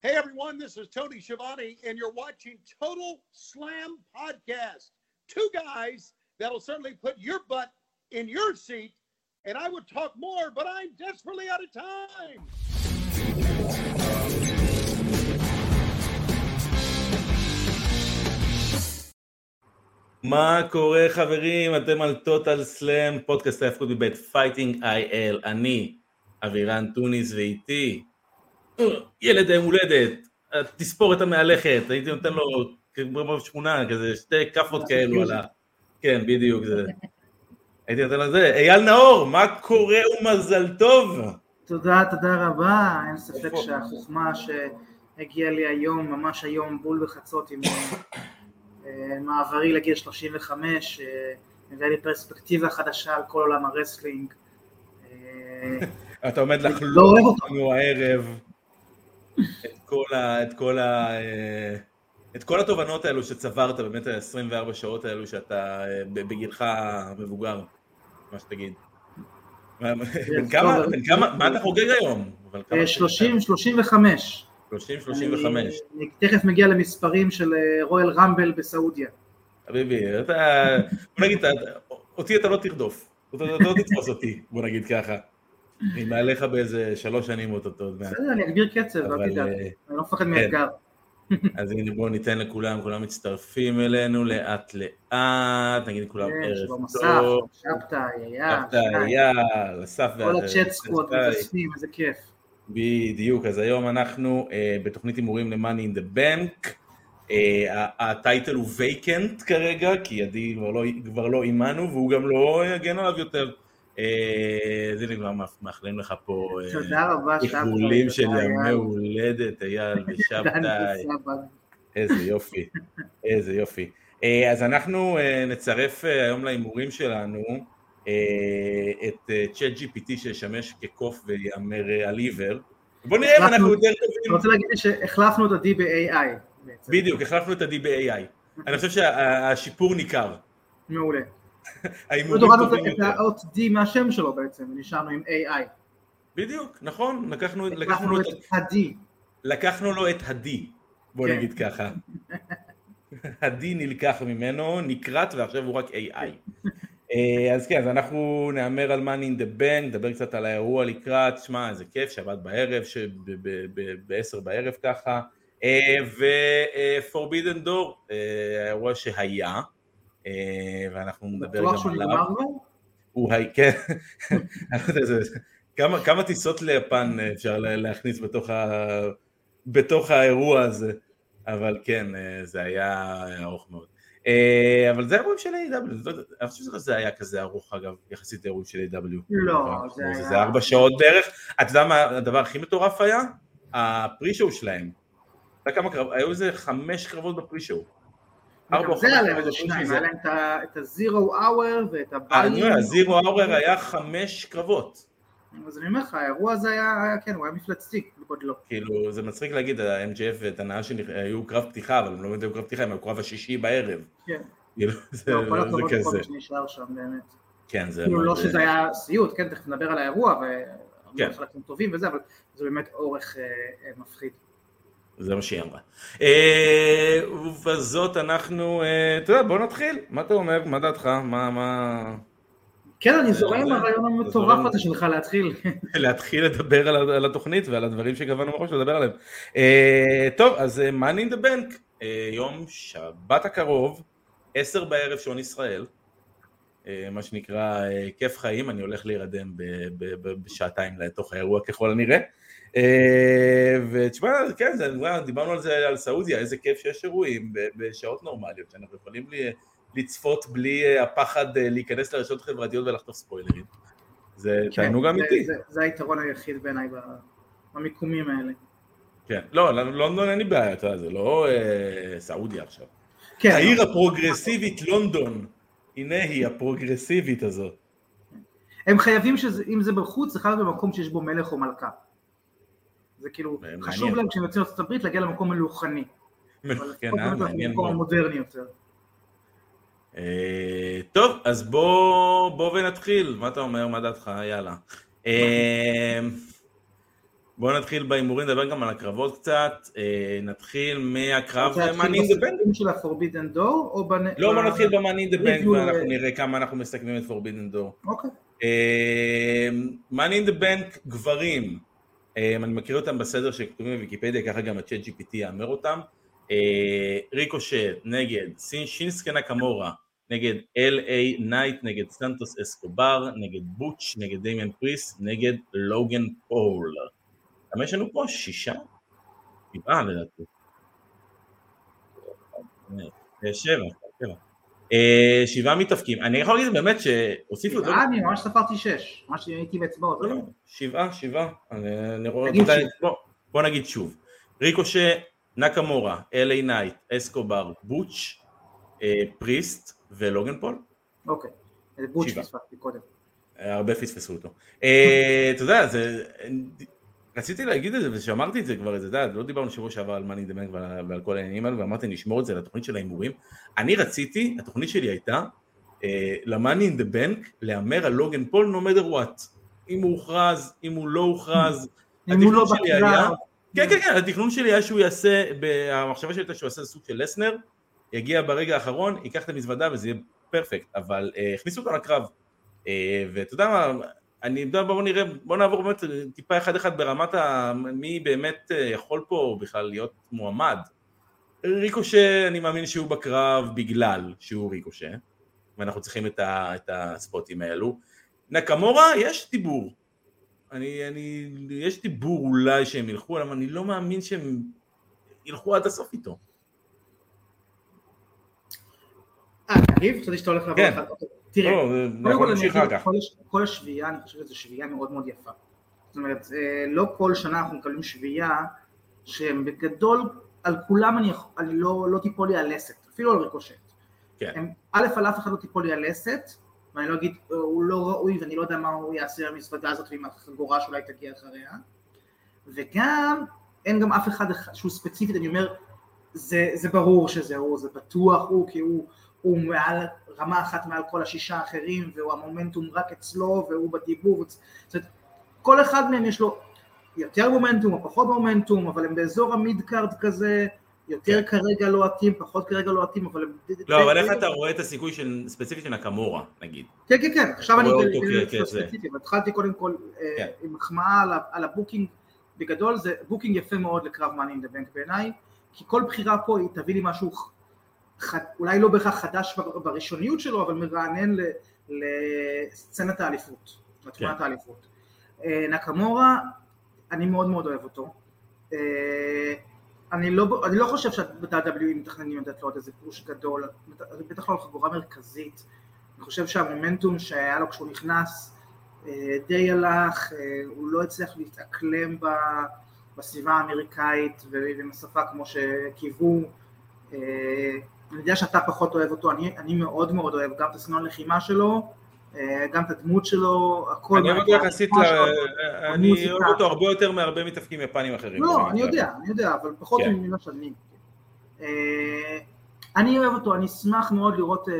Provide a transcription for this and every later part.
Hey everyone, this is Tony Schiavone, and you're watching Total Slam Podcast. Two guys that'll certainly put your butt in your seat, and I would talk more, but I'm desperately out of time. מה קורה חברים? אתם על טוטל סלאם, פודקאסט ההפקות מבית פייטינג איי-אל. אני אבירן טוניס ואיתי ילד היום הולדת, התספורת המהלכת, הייתי נותן לו כמו בשכונה, כזה שתי כאפות כאלו על ה... כן, בדיוק, זה... הייתי נותן לו זה. אייל נאור, מה קורה ומזל טוב? תודה, תודה רבה, אין ספק? שהחוכמה שהגיעה לי היום, ממש היום בול בחצות עם אה, מעברי לגיל 35, אה, מביאה לי פרספקטיבה חדשה על כל עולם הרסלינג. אה, אתה עומד לא לחלוק אותו. לנו הערב את כל ה... את כל ה... אה, את כל התובנות האלו שצברת באמת ה-24 שעות האלו שאתה אה, בגילך המבוגר, מה שתגיד. מה- בן כמה, בן כמה, מה אתה חוגג היום? אבל כמה- אה, 30, 35. 30, 35. אני אני תכף מגיע למספרים של אה, רויאל רמבל בסעודיה. חביבי, אתה, בוא נגיד, אותי אתה לא תרדוף, אתה לא תתפוס אותי, בוא נגיד ככה. אני מעליך באיזה שלוש שנים אוטוטו עוד מעט. בסדר, אני אגביר קצב, אל תדאג, אה, אני לא מפחד מאתגר. אז הנה בואו ניתן לכולם, כולם מצטרפים אלינו לאט לאט, נגיד לכולם כן, ערב שלום אסף, טוב, שבתאי, אייל, שבתא, אייל, אסף כל הצ'אט סקוואט. מתאספים, איזה כיף. בדיוק, אז היום אנחנו אה, בתוכנית הימורים ל-Money in the Bank, הטייטל הוא וייקנט כרגע, כי עדי כבר לא, כבר לא עימנו, והוא גם לא יגן עליו יותר. אה, הנה כבר מאחלים לך פה אה. איחולים של ימי. הולדת, אייל ושבתאי. איזה יופי, איזה יופי. אה, אז אנחנו נצרף היום להימורים שלנו את צ'אט GPT שישמש כקוף ויאמר על עיוור. בוא נראה אם אנחנו יותר אני טובים. רוצה להגיד שהחלפנו את ה-D ב-AI. בדיוק, החלפנו את ה-D ב-AI. אני חושב שהשיפור ניכר. מעולה. ההימורים עוד הורדנו את. האות D מהשם שלו בעצם, ונשארנו עם AI. בדיוק, נכון, לקחנו לקחנו לו את ה-D. לקחנו לו את ה-D, בוא כן. נגיד ככה. ה-D נלקח ממנו, נקרט ועכשיו הוא רק AI. אה, אז כן, אז אנחנו נהמר על Money in the Bank, נדבר קצת על האירוע לקראת, שמע, איזה כיף, שבת בערב, ב-10 בערב ככה, ו-Forbidden Door, אה, האירוע שהיה, אה, ואנחנו נדבר בטוח גם שהוא עליו. נגמר כבר? הוא הי... כן, זה- כמה, כמה טיסות ליפן אפשר לה- להכניס בתוך, ה... בתוך האירוע הזה, אבל כן, אה, זה היה ארוך מאוד. אה, אבל זה אירועים של A.W, יודע, אני חושב שזה היה כזה ארוך אגב, יחסית לאירועים של A.W. לא, זה זה היה- ארבע שעות בערך. אתה יודע מה הדבר הכי מטורף היה? הפרי-שואו שלהם. אתה יודע כמה קרב, היו איזה חמש קרבות בפרי-שואו. ארבע או חמש קרבות. היה להם את ה-Zero Hour ואת אה, ה-Buy-in. זירו אאורר היה חמש קרבות. אז אני אומר לך, האירוע הזה היה, כן, הוא היה מפלצתי בגודלו. כאילו, זה מצחיק להגיד, ה-MJF ואת הנאה שהיו קרב פתיחה, אבל הם לא באמת היו קרב פתיחה, הם היו קרב השישי בערב. כן. כאילו, זה לא, כל זה הכבוד כזה. שנשאר שם באמת. כן, זה כאילו לא. שזה היה סיוט, כן, תכף נדבר על האירוע, כן. וחלקים טובים וזה, אבל זה באמת אורך אה, אה, מפחיד. זה מה שהיא אמרה. אה, ובזאת אנחנו, אה, אתה יודע, בוא נתחיל. מה אתה אומר? מה דעתך? מה, מה... כן, אני זה- זורם עם הרעיון המטורף. הזה שלך להתחיל. להתחיל לדבר על, התוכנית ועל הדברים שקבענו מראש לדבר עליהם. אה, טוב, אז אה, Money in the Bank, אה, יום שבת הקרוב, עשר בערב שעון ישראל, אה, מה שנקרא אה, כיף חיים, אני הולך להירדם בשעתיים לתוך האירוע ככל הנראה. אה, ותשמע, כן, דיברנו על זה, על סעודיה, איזה כיף שיש אירועים בשעות נורמליות, שאנחנו יכולים לצפות בלי אה, הפחד אה, להיכנס לרשתות חברתיות ולחטוף ספוילרים. זה תענוג כן, זה- אמיתי. זה- זה היתרון היחיד בעיניי במיקומים האלה. כן, לא, לונדון אין לי בעיה, אתה יודע, זה לא אה, סעודיה עכשיו. כן, העיר הפרוגרסיבית לונדון, הנה היא הפרוגרסיבית הזאת. הם חייבים שאם זה בחוץ, זה חייב במקום שיש בו מלך או מלכה. זה כאילו. חשוב להם כשהם יוצאים לארצות הברית להגיע למקום מלוכני. כן, לפחות אה, מעניין מאוד. המודרני יותר. אה, טוב, אז בוא, בוא ונתחיל, מה אתה אומר, מה דעתך, יאללה. אה, בואו נתחיל בהימורים, נדבר גם על הקרבות קצת, נתחיל מהקרב רוצה להתחיל מאני אין דה בנק. בסיפורים של ה-Forbidden Door או בנ... לא, בוא ב- נתחיל ב Money in the Bank review, ואנחנו אה, נראה כמה אנחנו מסכמים את Forbidden Door. אוקיי. Money in the Bank גברים, אני מכיר אותם בסדר שכתובים בוויקיפדיה, ככה גם ה ChatGPT יאמר אותם. אה, ריקושט נגד שינסקה נקמורה, נגד LA נייט, נגד סנטוס אסקובר, נגד בוטש, נגד דמיאן פריסט, נגד לוגן פול. כמה יש לנו פה? שישה? שבעה לדעתי. אה, שבע, שבע. אה, שבעה מתאפקים. אני יכול להגיד באמת שהוסיפו... אה, אני ממש ספרתי שש, ממש הייתי באצבעות. לא, לא, שבעה, שבעה. אני, רואה... בוא, נגיד שוב. ריקושט, נקמורה, LA נייט, אסקובר, בוטש, אה, פריסט ולוגן פול. אוקיי. בוטש שבעה. פספסתי קודם. אה, הרבה פספסו אותו. אה, אתה יודע, זה... רציתי להגיד את זה ושאמרתי את זה כבר, אתה יודע, לא דיברנו שבוע שעבר על Money in the Bank ועל, ועל כל העניינים האלה ואמרתי נשמור את זה לתוכנית של ההימורים. אני רציתי, התוכנית שלי הייתה אה, ל Money in the Bank להמר על לוגן פול no matter what. אם הוא הוכרז, אם הוא לא הוכרז. אם הוא לא בקרב. כן, כן, כן, התכנון שלי היה שהוא יעשה, המחשבה שלי הייתה שהוא יעשה סוג של לסנר, יגיע ברגע האחרון, ייקח את המזוודה וזה יהיה פרפקט, אבל אה, הכניסו אותו לקרב. אה, ואתה יודע מה, אני יודע, בואו נראה, בואו נעבור באמת טיפה אחד אחד ברמת ה... מי באמת אה, יכול פה בכלל להיות מועמד. ריקושה, אני מאמין שהוא בקרב בגלל שהוא ריקושה, ואנחנו צריכים את, ה, את הספוטים האלו. נקמורה, יש דיבור. אני, אני, יש דיבור אולי שהם ילכו עליו, אני לא מאמין שהם ילכו עד הסוף איתו. אה, תגיב? חשבתי שאתה הולך לעבור כן. תראה, לא, קודם כל אני אגיד. כל הש- כל השביעייה, אני חושב שזו שביעייה מאוד מאוד יפה. זאת אומרת, אה, לא כל שנה אנחנו מקבלים שביעייה שהם בגדול, על כולם אני אני לא לא תיפול לי הלסת, אפילו על ריקושט. כן. הם, א', על אף אחד לא תיפול לי הלסת, ואני לא אגיד, אה, הוא לא ראוי ואני לא יודע מה הוא יעשה במזוודה הזאת ועם החגורה שאולי תגיע אחריה. וגם, אין גם אף אחד שהוא ספציפית, אני אומר, זה, זה ברור שזה הוא, זה בטוח הוא, כי הוא, הוא מעל, רמה אחת מעל כל השישה האחרים, והוא המומנטום רק אצלו, והוא בדיבור, זאת אומרת, כל אחד מהם יש לו יותר מומנטום או פחות מומנטום, אבל הם באזור ה mid card כזה, יותר כרגע לוהטים, פחות כרגע לוהטים, אבל הם... לא, אבל איך אתה רואה את הסיכוי של, ספציפית של נקמורה, נגיד? כן, כן, כן, עכשיו אני. ספציפי, התחלתי קודם כל אה, כן. עם מחמאה על על ה booking, בגדול זה booking יפה מאוד לקרב Money in Bank בעיניי, כי כל בחירה פה היא תביא לי משהו, אולי לא בהכרח חדש בר- בראשוניות שלו, אבל מרענן לסצנת האליפות, לתמונת כן. האליפות. אה, נקמורה, אני מאוד מאוד אוהב אותו. אה, אני לא, אני לא חושב שה-WWE מתכננים לתת לו עוד איזה פוש גדול, בטח לא על חגורה מרכזית. אני חושב שהמומנטום שהיה לו כשהוא נכנס אה, די הלך, הוא לא הצליח להתאקלם בסביבה האמריקאית ועם השפה כמו שקיוו. אה, אני יודע שאתה פחות אוהב אותו, אני, אני מאוד מאוד אוהב גם את הסגנון לחימה שלו, אה, גם את הדמות שלו, הכל. אני אוהב אותו יחסית, ל- אני. אוהב אותו הרבה יותר מהרבה מתאפקים יפנים אחרים. לא, אני יודע, אני יודע, אבל פחות כן. ממה שאני. אה, אני אוהב אותו, אני אשמח מאוד לראות אה,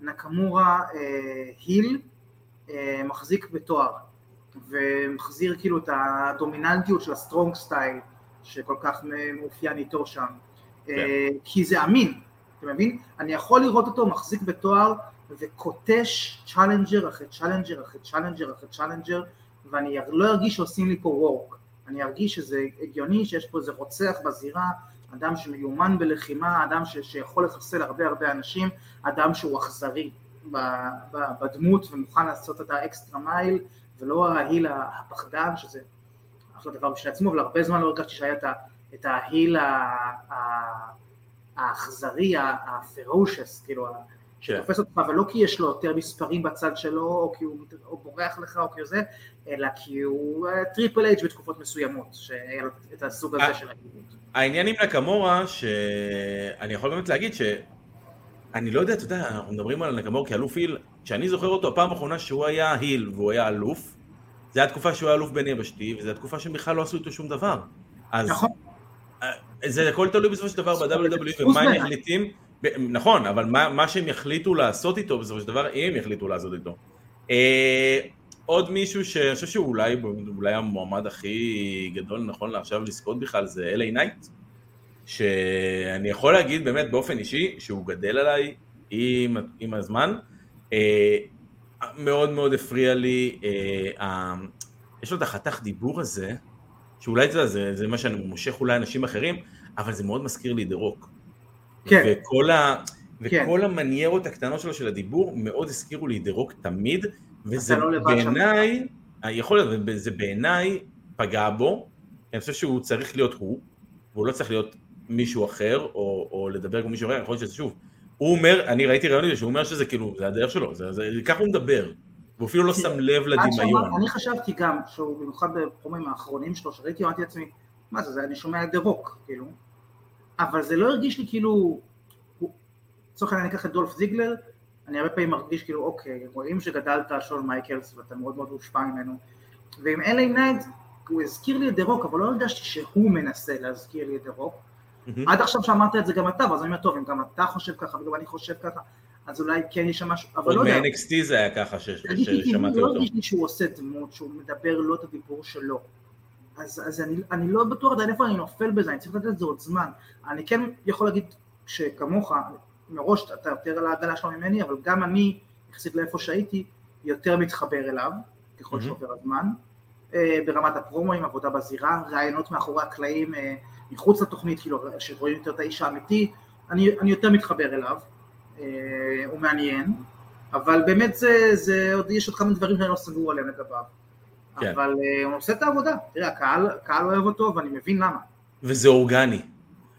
נקמורה אה, heel אה, מחזיק בתואר, ומחזיר כאילו את הדומיננטיות של ה strong style, שכל כך מאופיין איתו שם. אה, כי זה אמין, אתה מבין? אני יכול לראות אותו מחזיק בתואר וקוטש challenger אחרי challenger אחרי challenger אחרי challenger, ואני לא ארגיש שעושים לי פה work. אני ארגיש שזה הגיוני, שיש פה איזה רוצח בזירה, אדם שמיומן בלחימה, אדם ש, שיכול לחסל הרבה הרבה אנשים, אדם שהוא אכזרי בדמות ומוכן לעשות את ה extra mile, ולא ה heel הפחדן, שזה אחלה דבר בשביל עצמו, אבל הרבה זמן לא הרגשתי שהיה את, ה heel ה- האכזרי, ה ferocious, כאילו, כן. שתופס אותך, אבל לא כי יש לו יותר מספרים בצד שלו, או כי הוא או בורח לך, או כי הוא זה, אלא כי הוא אה, טריפל אייץ' בתקופות מסוימות, שהיה לו את הסוג הזה אה. של האלימות. העניין עם נקמורה, שאני יכול באמת להגיד ש... אני לא יודע, אתה יודע, אנחנו מדברים על נקמורה כאלוף היל, כשאני זוכר אותו, הפעם האחרונה שהוא היה היל והוא היה אלוף, זה היה תקופה שהוא היה אלוף בין יבשתי, וזו התקופה שהם בכלל לא עשו איתו שום דבר. אז נכון, זה הכל תלוי בסופו של דבר ב-WWE ומה הם. מחליטים, נכון, אבל מה, מה שהם יחליטו לעשות איתו בסופו של דבר, אם יחליטו לעשות איתו. אה, עוד מישהו שאני חושב שאולי אולי המועמד הכי גדול נכון לעכשיו לזכות בכלל זה אלי נייט, שאני יכול להגיד באמת באופן אישי שהוא גדל עליי עם, עם הזמן. אה, מאוד מאוד הפריע לי, אה, יש לו את החתך דיבור הזה, שאולי יודע, זה, זה מה שאני מושך אולי אנשים אחרים, אבל זה מאוד מזכיר לי דה רוק. כן. וכל, ה, כן. וכל המניירות הקטנות שלו של הדיבור מאוד הזכירו לי דה רוק תמיד, וזה לא בעיניי, יכול להיות, זה בעיניי פגע בו, אני חושב שהוא צריך להיות הוא, והוא לא צריך להיות מישהו אחר, או, או לדבר כמו מישהו אחר, יכול להיות שזה שוב, הוא אומר, אני ראיתי רעיון שהוא אומר שזה כאילו, זה הדרך שלו, זה, זה, ככה הוא מדבר, והוא אפילו לא שם לב לדמיון. אני חשבתי גם, שהוא במיוחד בפרומואים האחרונים שלו, שראיתי, אמרתי לעצמי, מה זה, אני שומע את דה רוק, כאילו, אבל זה לא הרגיש לי כאילו, לצורך העניין אני אקח את דולף זיגלר, אני הרבה פעמים מרגיש כאילו, אוקיי, רואים שגדלת שול מייקלס ואתה מאוד מאוד מושפע ממנו, ועם אלי נייט, הוא הזכיר לי את דה רוק, אבל לא הרגשתי שהוא מנסה להזכיר לי את דה רוק, עד עכשיו שאמרת את זה גם אתה, ואז אני אומר, טוב, אם גם אתה חושב ככה וגם אני חושב ככה, אז אולי כן יש שם משהו, אבל לא יודע. עוד מ-NXT זה היה ככה ששמעתי אותו. לא הרגיש לי שהוא עושה דמות, שהוא מדבר לא את הדיבור שלו. אז, אז אני, אני לא בטוח עדיין איפה אני נופל בזה, אני צריך לתת לזה עוד זמן. אני כן יכול להגיד שכמוך, מראש אתה יותר על העגלה שלו ממני, אבל גם אני, יחסית לאיפה שהייתי, יותר מתחבר אליו, ככל שעובר הזמן. אה, ברמת הפרומואים, עבודה בזירה, ראיונות מאחורי הקלעים, אה, מחוץ לתוכנית, כאילו, שרואים יותר את האיש האמיתי, אני, אני יותר מתחבר אליו, הוא מעניין, אבל באמת זה, זה עוד, יש עוד כמה דברים שאני לא סגור עליהם לגביו. כן. אבל uh, הוא עושה את העבודה, תראה, הקהל, הקהל אוהב אותו ואני מבין למה. וזה אורגני.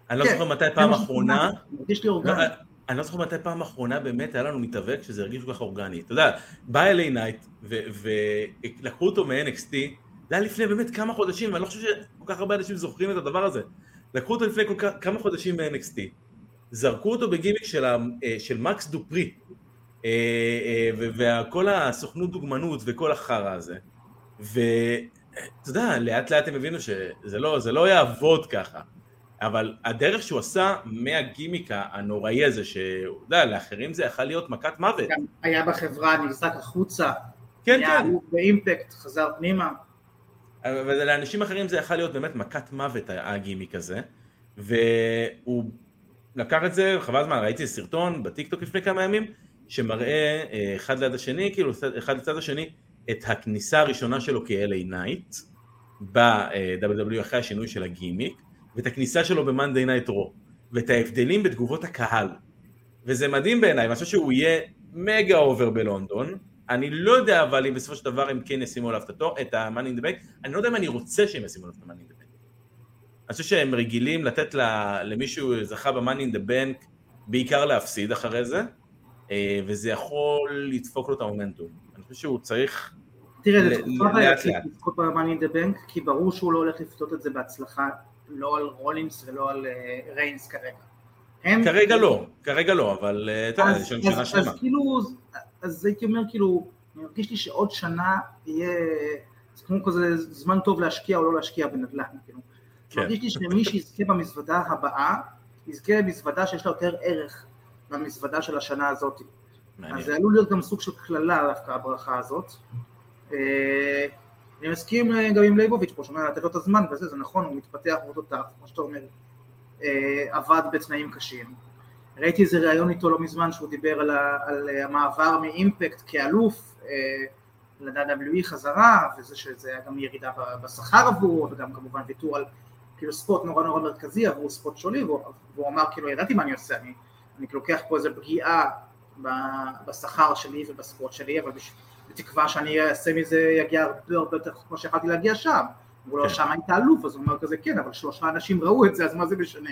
אני לא כן. זוכר מתי פעם אחרונה, מרגיש לי אורגני. לא, אני לא זוכר מתי פעם אחרונה באמת היה לנו מתאבק שזה הרגיש כל כך אורגני. אתה יודע, בא אלי נייט ולקחו אותו מ-NXT, זה היה לפני באמת כמה חודשים, ואני לא חושב שכל כך הרבה אנשים זוכרים את הדבר הזה. לקחו אותו לפני כל כמה חודשים מ-NXT, זרקו אותו בגימיק של, ה, אה, של מקס דופרי, אה, אה, וכל הסוכנות דוגמנות וכל החרא הזה, ואתה יודע, לאט לאט הם הבינו שזה לא, לא יעבוד ככה. אבל הדרך שהוא עשה מהגימיק הנוראי הזה, שאתה יודע, לאחרים זה יכול להיות מכת מוות. היה בחברה, נזרק החוצה. כן, היה כן. היה באימפקט, חזר פנימה. ולאנשים אחרים זה יכול להיות באמת מכת מוות הגימיק הזה, והוא לקח את זה, חבל זמן, ראיתי סרטון בטיקטוק לפני כמה ימים, שמראה אה, אחד ליד השני, כאילו אחד לצד השני, את הכניסה הראשונה שלו כ-LA נייט, ב-WWE אחרי השינוי של הגימיק, ואת הכניסה שלו ב-Monday Night Raw, ואת ההבדלים בתגובות הקהל. וזה מדהים בעיניי, אני חושב שהוא יהיה מגה אובר בלונדון, אני לא יודע אבל אם בסופו של דבר הם כן ישימו עליו את ה-money in the bank, אני לא יודע אם אני רוצה שהם ישימו עליו את ה-money in the bank. אני חושב שהם רגילים לתת למישהו זכה ב-money in the bank, בעיקר להפסיד אחרי זה, אה, וזה יכול לדפוק לו את המומנטום. אני חושב שהוא צריך... תראה, זה תקופה בעייתית לזכות ב-money in the bank, כי ברור שהוא לא הולך לפתות את זה בהצלחה, לא על רולינס ולא על ריינס אה, כרגע. כרגע לא, כרגע לא, אבל אה, אתה יודע, לנו שנה שלמה. אז כאילו, אז הייתי אומר כאילו, אני מרגיש לי שעוד שנה יהיה, זה כמו כזה זמן טוב להשקיע או לא להשקיע בנדל"ן, כאילו. כן. מרגיש לי שמי שיזכה במזוודה הבאה, יזכה במזוודה שיש לה יותר ערך במזוודה של השנה הזאת. מעניין. אז זה עלול להיות גם סוג של קללה דווקא הברכה הזאת. אה, אני מסכים אה, גם עם ליבוביץ' פה, שאומר לתת לו את הזמן וזה, זה נכון, הוא מתפתח מאוד תותח, כמו שאתה אומר, אה, עבד בתנאים קשים. ראיתי איזה ראיון איתו לא מזמן שהוא דיבר על, ה, על המעבר מאימפקט כאלוף ל-WWE חזרה, וזה שזה היה גם ירידה בשכר עבורו, וגם כמובן ויתור על כאילו ספורט נורא נורא מרכזי עבור ספורט שולי, והוא, והוא אמר כאילו ידעתי מה אני עושה, אני, אני לוקח פה איזה פגיעה בשכר שלי ובספורט שלי, אבל בתקווה שאני אעשה מזה, יגיע הרבה הרבה יותר כמו שיכולתי להגיע שם. הוא לא כן. שם היית אלוף, אז הוא אומר כזה כן, אבל שלושה אנשים ראו את זה, אז מה זה משנה?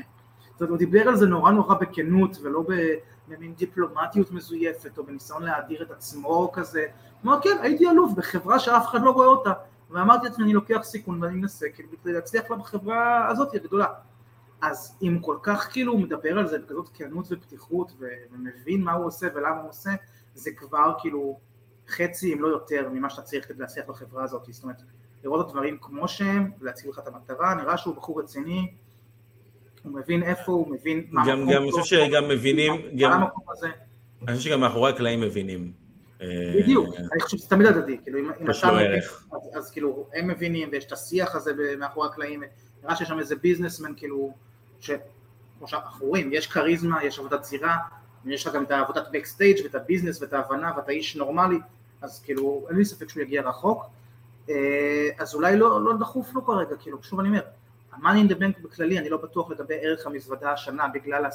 זאת אומרת, הוא דיבר על זה נורא נורא בכנות, ולא במין דיפלומטיות מזויפת, או בניסיון להאדיר את עצמו כזה. הוא אמר, כן, הייתי אלוף בחברה שאף אחד לא רואה אותה, ואמרתי לעצמי, אני לוקח סיכון ואני מנסה, כאילו, כדי להצליח לה בחברה הזאת הגדולה. אז אם כל כך כאילו הוא מדבר על זה בכזאת כנות ופתיחות, ומבין מה הוא עושה ולמה הוא עושה, זה כבר כאילו חצי אם לא יותר ממה שאתה צריך כדי להצליח בחברה הזאת, זאת אומרת לראות את הדברים כמו שהם, להציג לך את המטרה, נראה שהוא בחור רציני, הוא מבין איפה הוא, מבין מה גם, גם, אני חושב שגם מבינים, גם, אני חושב שגם מאחורי הקלעים מבינים. בדיוק, אני חושב שזה תמיד הדדי, כאילו אם אתה לו מבין. אז- כאילו הם מבינים ויש את השיח הזה מאחורי הקלעים, נראה שיש שם איזה ביזנסמן כאילו, שכמו שאנחנו רואים, יש כריזמה, יש עבודת זירה, יש לך גם את העבודת backstage ואת הביזנס ואת ההבנה ואתה איש נורמלי, אז כאילו אין לי ספק שהוא יגיע רחוק, אה, אז אולי לא, לא דחוף לו כרגע, כאילו, שוב אני אומר, ה-Money in the Bank בכללי, אני לא בטוח לגבי ערך המזוודה השנה בגלל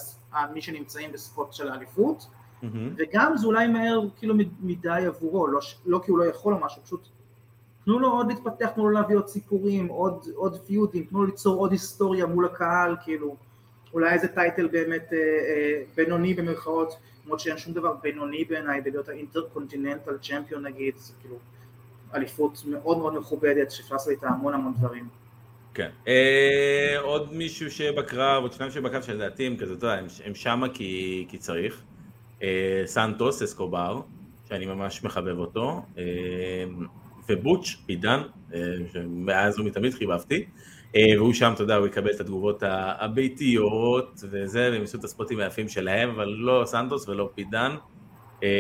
מי שנמצאים ב spot של האליפות, מהמם. וגם זה אולי מהר כאילו מד- מדי עבורו, לא, לא כי הוא לא יכול או משהו, פשוט תנו לו עוד להתפתח, תנו לו להביא עוד סיפורים, עוד, עוד פיודים, תנו לו ליצור עוד היסטוריה מול הקהל, כאילו, אולי איזה title באמת אה, אה, בינוני במרכאות, למרות שאין שום דבר בינוני בעיניי בלהיות ה Intercontinental Champion נגיד, זה כאילו אליפות מאוד מאוד מכובדת, שאפשר לעשות איתה המון המון דברים. כן. אה, עוד מישהו שבקרב, עוד שניים שבקרב שלדעתי הם כזה, אתה יודע, הם, הם שמה כי, כי צריך. אה, סנטוס, אסקובר, שאני ממש מחבב אותו. אה, ובוץ', פיט דאן, אה, שמאז ומתמיד חיבבתי. אה, והוא שם, אתה יודע, הוא יקבל את התגובות הביתיות וזה, והם יעשו את הספוטים היפים שלהם, אבל לא סנטוס ולא פיט דאן.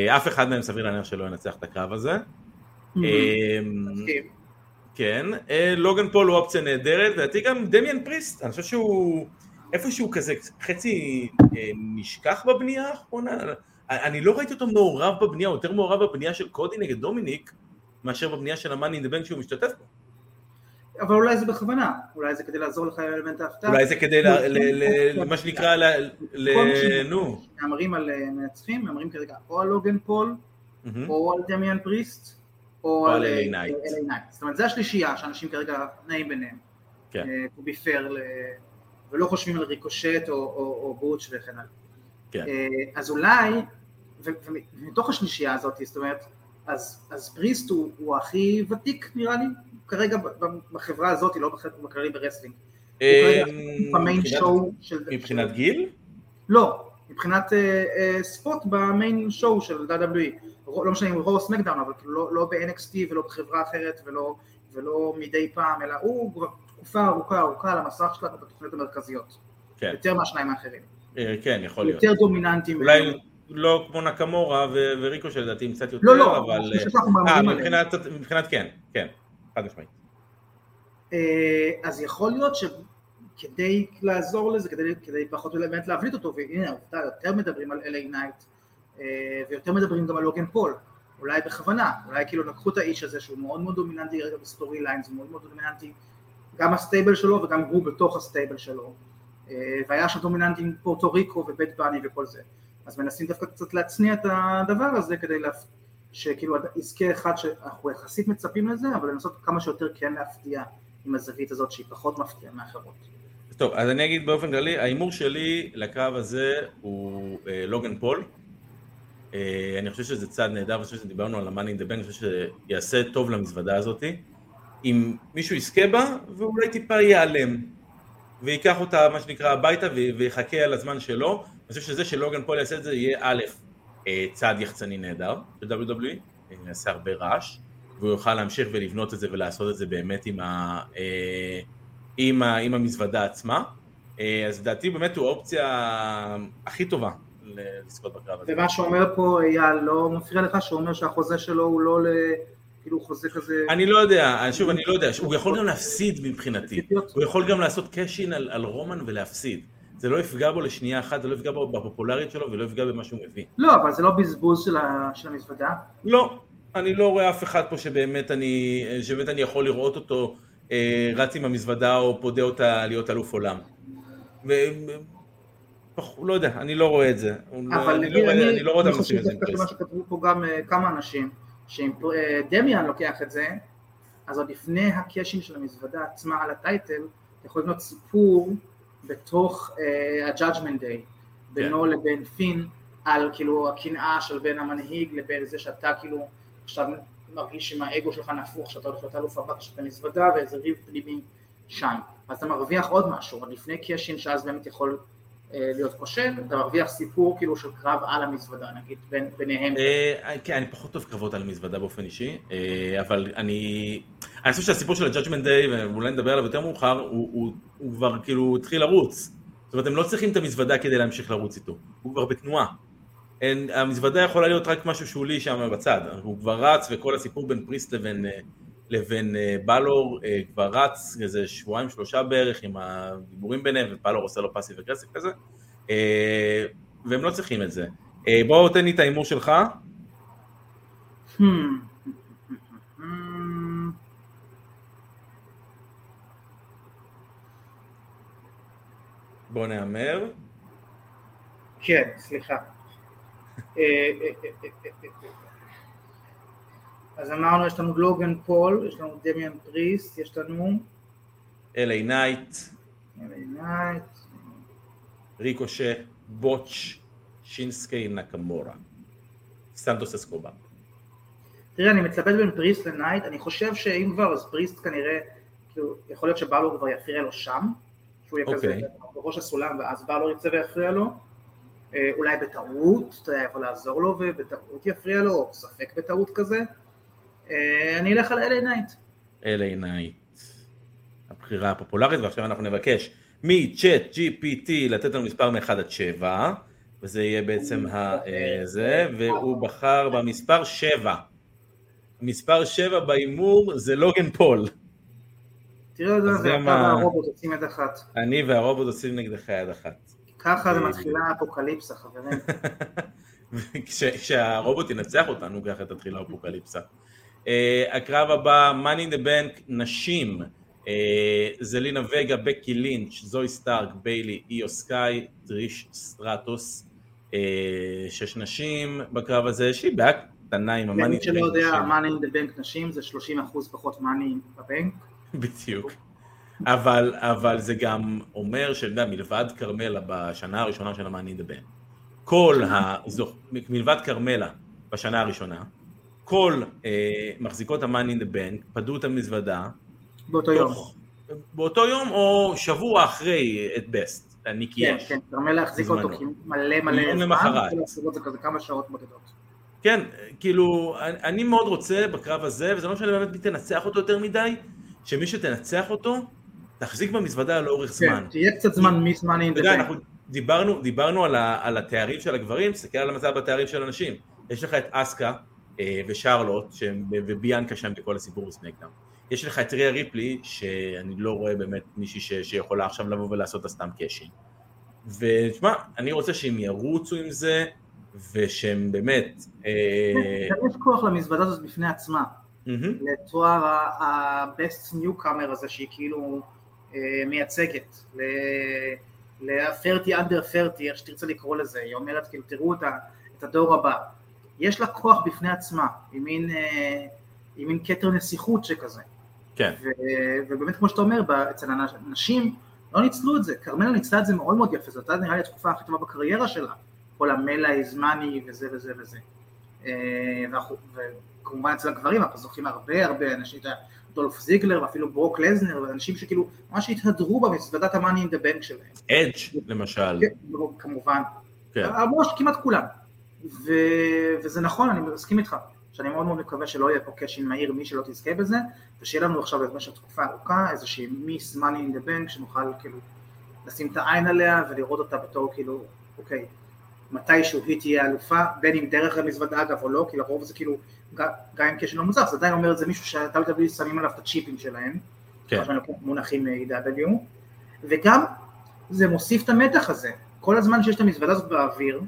אף אחד מהם סביר להניח שלא ינצח את הקרב הזה. מסכים. כן, לוגן פול הוא אופציה נהדרת, ולדעתי גם דמיאן פריסט, אני חושב שהוא איפשהו כזה חצי נשכח בבנייה האחרונה, אני לא ראיתי אותו מעורב בבנייה, הוא יותר מעורב בבנייה של קודי נגד דומיניק, מאשר בבנייה של המאני בנק שהוא משתתף בו. אבל אולי זה בכוונה, אולי זה כדי לעזור לך עם אלמנט ההפתעה. אולי זה כדי, ל- ל- ל- מה שנקרא, נו. מהמרים על אה, מנצחים, מהמרים כרגע או על לוגן פול. או על דמיאן פריסט, או על Knight. LA Knight. זאת אומרת, זה השלישייה שאנשים כרגע נעים ביניהם. כן. אה, fair, ל- ולא חושבים על ריקושט או בוטש וכן הלאה. כן. אה, אז אולי, ומתוך השלישייה הזאת, זאת אומרת, אז אז פריסט הוא הוא הכי ותיק נראה לי, כרגע בחברה הזאת, לא בכללי ברסלינג. הוא כרגע אה, ב main מבחינת- שואו של... מבחינת גיל? לא, מבחינת spot ב main show של WWE, לא משנה אם הוא רו סמאקדאון, אבל כאילו לא, לא ב-NXT ולא בחברה אחרת ולא, ולא מדי פעם, אלא הוא כבר תקופה ארוכה ארוכה על המסך שלנו בתוכניות המרכזיות, כן, יותר מהשניים האחרים, כן, יכול להיות. יותר דומיננטיים. אולי לא כמו נקמורה וריקו שלדעתי קצת יותר, לא, לא, אבל... אה, עליהם. מבחינת, מבחינת כן, כן, חד משמעית. אה, אז יכול להיות שכדי לעזור לזה, כדי, כדי פחות או באמת להבליט אותו, והנה העובדה, יותר מדברים על LA נייט, אה, ויותר מדברים גם על לוגן פול, אולי בכוונה, אולי כאילו לקחו את האיש הזה שהוא מאוד מאוד דומיננטי רגע ב storylines, מאוד מאוד דומיננטי, גם ה stable שלו וגם הוא בתוך ה stable שלו, אה, והיה שם דומיננטי עם פורטו ריקו ובאד באני וכל זה, אז מנסים דווקא קצת להצניע את הדבר הזה כדי להפ... שכאילו יזכה אחד שאנחנו יחסית מצפים לזה, אבל לנסות כמה שיותר כן להפתיע עם הזווית הזאת שהיא פחות מפתיעה מאחרות. טוב, אז אני אגיד באופן כללי, ההימור שלי לקרב הזה הוא אה, לוגן פול. אה, אני חושב שזה צעד נהדר, אני חושב שדיברנו על in the bank, אני חושב שיעשה טוב למזוודה הזאת. אם מישהו יזכה בה, ואולי טיפה ייעלם, וייקח אותה, מה שנקרא, הביתה, ויחכה על הזמן שלו. אני חושב שזה שלוגן פול יעשה את זה, יהיה א', אה, צעד יחצני נהדר של WWE, אה, יעשה הרבה רעש, והוא יוכל להמשיך ולבנות את זה ולעשות את זה באמת עם ה... אה, עם, ה, עם המזוודה עצמה, אז לדעתי באמת הוא האופציה הכי טובה לזכות בקרב הזה. ומה שאומר פה אייל לא מפריע לך שהוא אומר שהחוזה שלו הוא לא ל... כאילו חוזה כזה... אני לא יודע, שוב, אני לא יודע, הוא יכול גם להפסיד מבחינתי? הוא יכול גם לעשות קאשין על, על רומן ולהפסיד. זה לא יפגע בו לשנייה אחת, זה לא יפגע בו בפופולריות שלו ולא יפגע במה שהוא מביא. לא, אבל זה לא בזבוז של. של המזוודה. לא, אני לא רואה אף אחד פה שבאמת אני, שבאמת אני יכול לראות אותו אה, רץ עם המזוודה או פודה אותה להיות אלוף עולם. ו... לא יודע, אני לא רואה את זה. אבל אני, נגיד, לא אני, אני לא רואה אני חושב את זה עם דווקא פריסט. שמה שכתבו פה גם אה, כמה אנשים, שאם אה, דמיאן לוקח את זה, אז עוד לפני ה cash in של המזוודה עצמה על ה title, יכול לבנות סיפור בתוך אה, ה-Judgment Day, בינו כן. לבין פין, על כאילו הקנאה של בין המנהיג לבין זה שאתה כאילו עכשיו מרגיש עם האגו שלך נפוח, שאתה הולך להיות אלוף הבא שאתה מזוודה ואיזה ריב פנימי שם. אז אתה מרוויח עוד משהו, עוד לפני cash-in שאז באמת יכול להיות כושל, אתה מרוויח סיפור כאילו של קרב על המזוודה נגיד, בין, ביניהם. אה, כן, אני פחות אוהב קרבות על מזוודה באופן אישי, אה, אבל אני... אני חושב שהסיפור של ה-Judgment Day, ואולי נדבר עליו יותר מאוחר, הוא, הוא, הוא כבר כאילו התחיל לרוץ. זאת אומרת, הם לא צריכים את המזוודה כדי להמשיך לרוץ איתו, הוא כבר בתנועה. המזוודה יכולה להיות רק משהו שולי שם בצד, הוא כבר רץ וכל הסיפור בין פריסט לבין, אה, לבין אה, בלור אה, כבר רץ איזה שבועיים שלושה בערך עם הדיבורים ביניהם ובלור עושה לו פאסיב אגרסיב כזה והם לא צריכים את זה. בואו תן לי את ההימור שלך. Hmm. בוא נהמר. כן, סליחה. אז אמרנו, יש לנו לוגן פול, יש לנו דמיאן פריסט, יש לנו... אלי נייט. אלי נייט. ריקושה, בוטש, שינסקה נקמורה. סנטוס אסקובר. תראה, אני מתלבט בין פריסט לנייט, אני חושב שאם כבר, אז פריסט כנראה, כאילו, יכול להיות שבאלור כבר יפריע לו שם, שהוא יהיה כזה אוקיי. בראש הסולם, ואז באלור יצא ויפריע לו. אה, אולי בטעות, אתה יודע, יכול לעזור לו ובטעות יפריע לו, או ספק בטעות כזה. אה, אני אלך על אלי נייט. אלי נייט, הבחירה הפופולרית, ועכשיו אנחנו נבקש מצ'אט GPT לתת לנו מספר מ-1 עד 7, וזה יהיה בעצם זה, והוא בחר במספר 7. מספר 7 בהימור זה לוגן פול. תראה, אתה והרובוט עושים יד אחת. אני והרובוט עושים נגדך יד אחת. ככה זה מתחילה האפוקליפסה, חברים. כשהרובוט ינצח אותנו, ככה תתחיל האפוקליפסה. אה, הקרב הבא, Money in the Bank, נשים. אה, זלינה וגה, בקי לינץ', זוי סטארק, ביילי, איו סקאי, טריש סטרטוס. אה, שש נשים בקרב הזה, שהיא בעיה קטנה עם ה-Money. שלא יודע, Money in the Bank נשים זה 30% פחות Money בבנק. בדיוק. אבל, אבל זה גם אומר שאתה מלבד כרמלה בשנה הראשונה של ה-Money the Bank, כל הזוכ... מלבד כרמלה בשנה הראשונה, כל אה, מחזיקות המאני אין דה בנק פדו את המזוודה באותו תוך, יום. באותו יום או שבוע אחרי את בסט, ניקי כן, כן, כרמלה החזיקה אותו מלא מלא זמן, למחרת. כמה שעות בודדות. כן, כאילו, אני, מאוד רוצה בקרב הזה, וזה לא משנה באמת מי תנצח אותו יותר מדי, שמי שתנצח אותו, תחזיק במזוודה לאורך כן, זמן. תהיה קצת זמן מזמן אין אתה אנחנו דיברנו, דיברנו על, ה, על התארים של הגברים, תסתכל על המצב בתארים של הנשים. יש לך את אסקה ושרלוט שהם, וביאנקה שם בכל הסיפור בסמקדאון. יש לך את ריה ריפלי, שאני לא רואה באמת מישהי ש, שיכולה עכשיו לבוא ולעשות את הסתם cash-in. ותשמע, אני רוצה שהם ירוצו עם זה, ושהם באמת... אה... יש כוח למזוודה הזאת בפני עצמה. לתואר ה-best newcomer הזה שהיא כאילו אה, מייצגת, ל-30 under 30, איך שתרצה לקרוא לזה, היא אומרת כאילו תראו את הדור הבא, יש לה כוח בפני עצמה, היא מין, אה, היא מין כתר נסיכות שכזה. כן. ובאמת כמו שאתה אומר, אצל הנשים לא ניצלו את זה, כרמלה ניצלה את זה מאוד מאוד יפה, זאת הייתה נראה לי התקופה הכי טובה בקריירה שלה, כל המלה איזמני וזה וזה וזה. אה, וכמובן אצל הגברים אנחנו זוכרים הרבה הרבה אנשים, דולף זיגלר ואפילו ברוק לזנר ואנשים שכאילו ממש התהדרו במזוודת ה-Money in the Bank שלהם. אדג' למשל. כן, כמובן. כן. ממש כמעט כולם. ו... וזה נכון, אני מסכים איתך, שאני מאוד מאוד מקווה שלא יהיה פה cash-in מהיר מי שלא תזכה בזה, ושיהיה לנו עכשיו במשך תקופה ארוכה איזושהי Miss Money in the Bank שנוכל כאילו לשים את העין עליה ולראות אותה בתור כאילו, אוקיי, מתישהו היא תהיה אלופה, בין אם דרך המזוודה אגב או לא, כי לרוב זה כאילו, גם אם cash-in לא מוצלח, זה עדיין אומר את זה מישהו שה-WWE שמים עליו את הצ'יפים שלהם, כן. מונחים מ-AEW, וגם זה מוסיף את המתח הזה, כל הזמן שיש את המזוודה הזאת באוויר,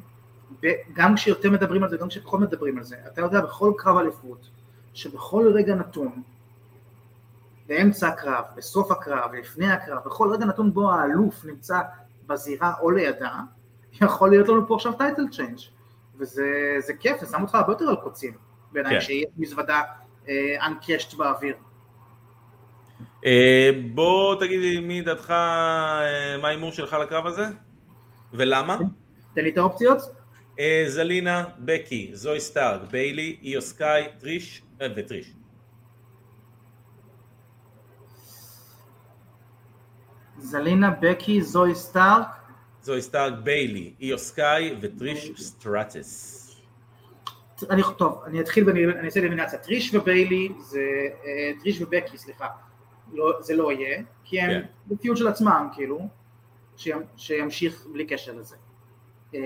גם כשיותר מדברים על זה, גם כשפחות מדברים על זה, אתה יודע בכל קרב אליפות, שבכל רגע נתון, באמצע הקרב, בסוף הקרב, לפני הקרב, בכל רגע נתון בו האלוף נמצא בזירה או לידה, יכול להיות לנו פה עכשיו title change וזה כיף, זה שם אותך הרבה יותר על קוצים בעיניי, כן. שיהיה מזוודה אנקשט uh, באוויר. Uh, בוא תגיד לי מי דעתך, uh, מה ההימור שלך לקרב הזה? ולמה? תן לי את האופציות. Uh, זלינה, בקי, זוי סטארק, ביילי, איו סקאי, טריש uh, וטריש. זלינה, בקי, זוי סטארק, זוי סטארק ביילי, איו סקאי וטריש סטרטס. אני, טוב, אני אתחיל, אני אעשה אלימינציה, טריש וביילי זה, אה, טריש ובקי, סליחה, לא, זה לא יהיה, כי הם כן. ב-feud של עצמם, כאילו, שימשיך בלי קשר לזה. אה,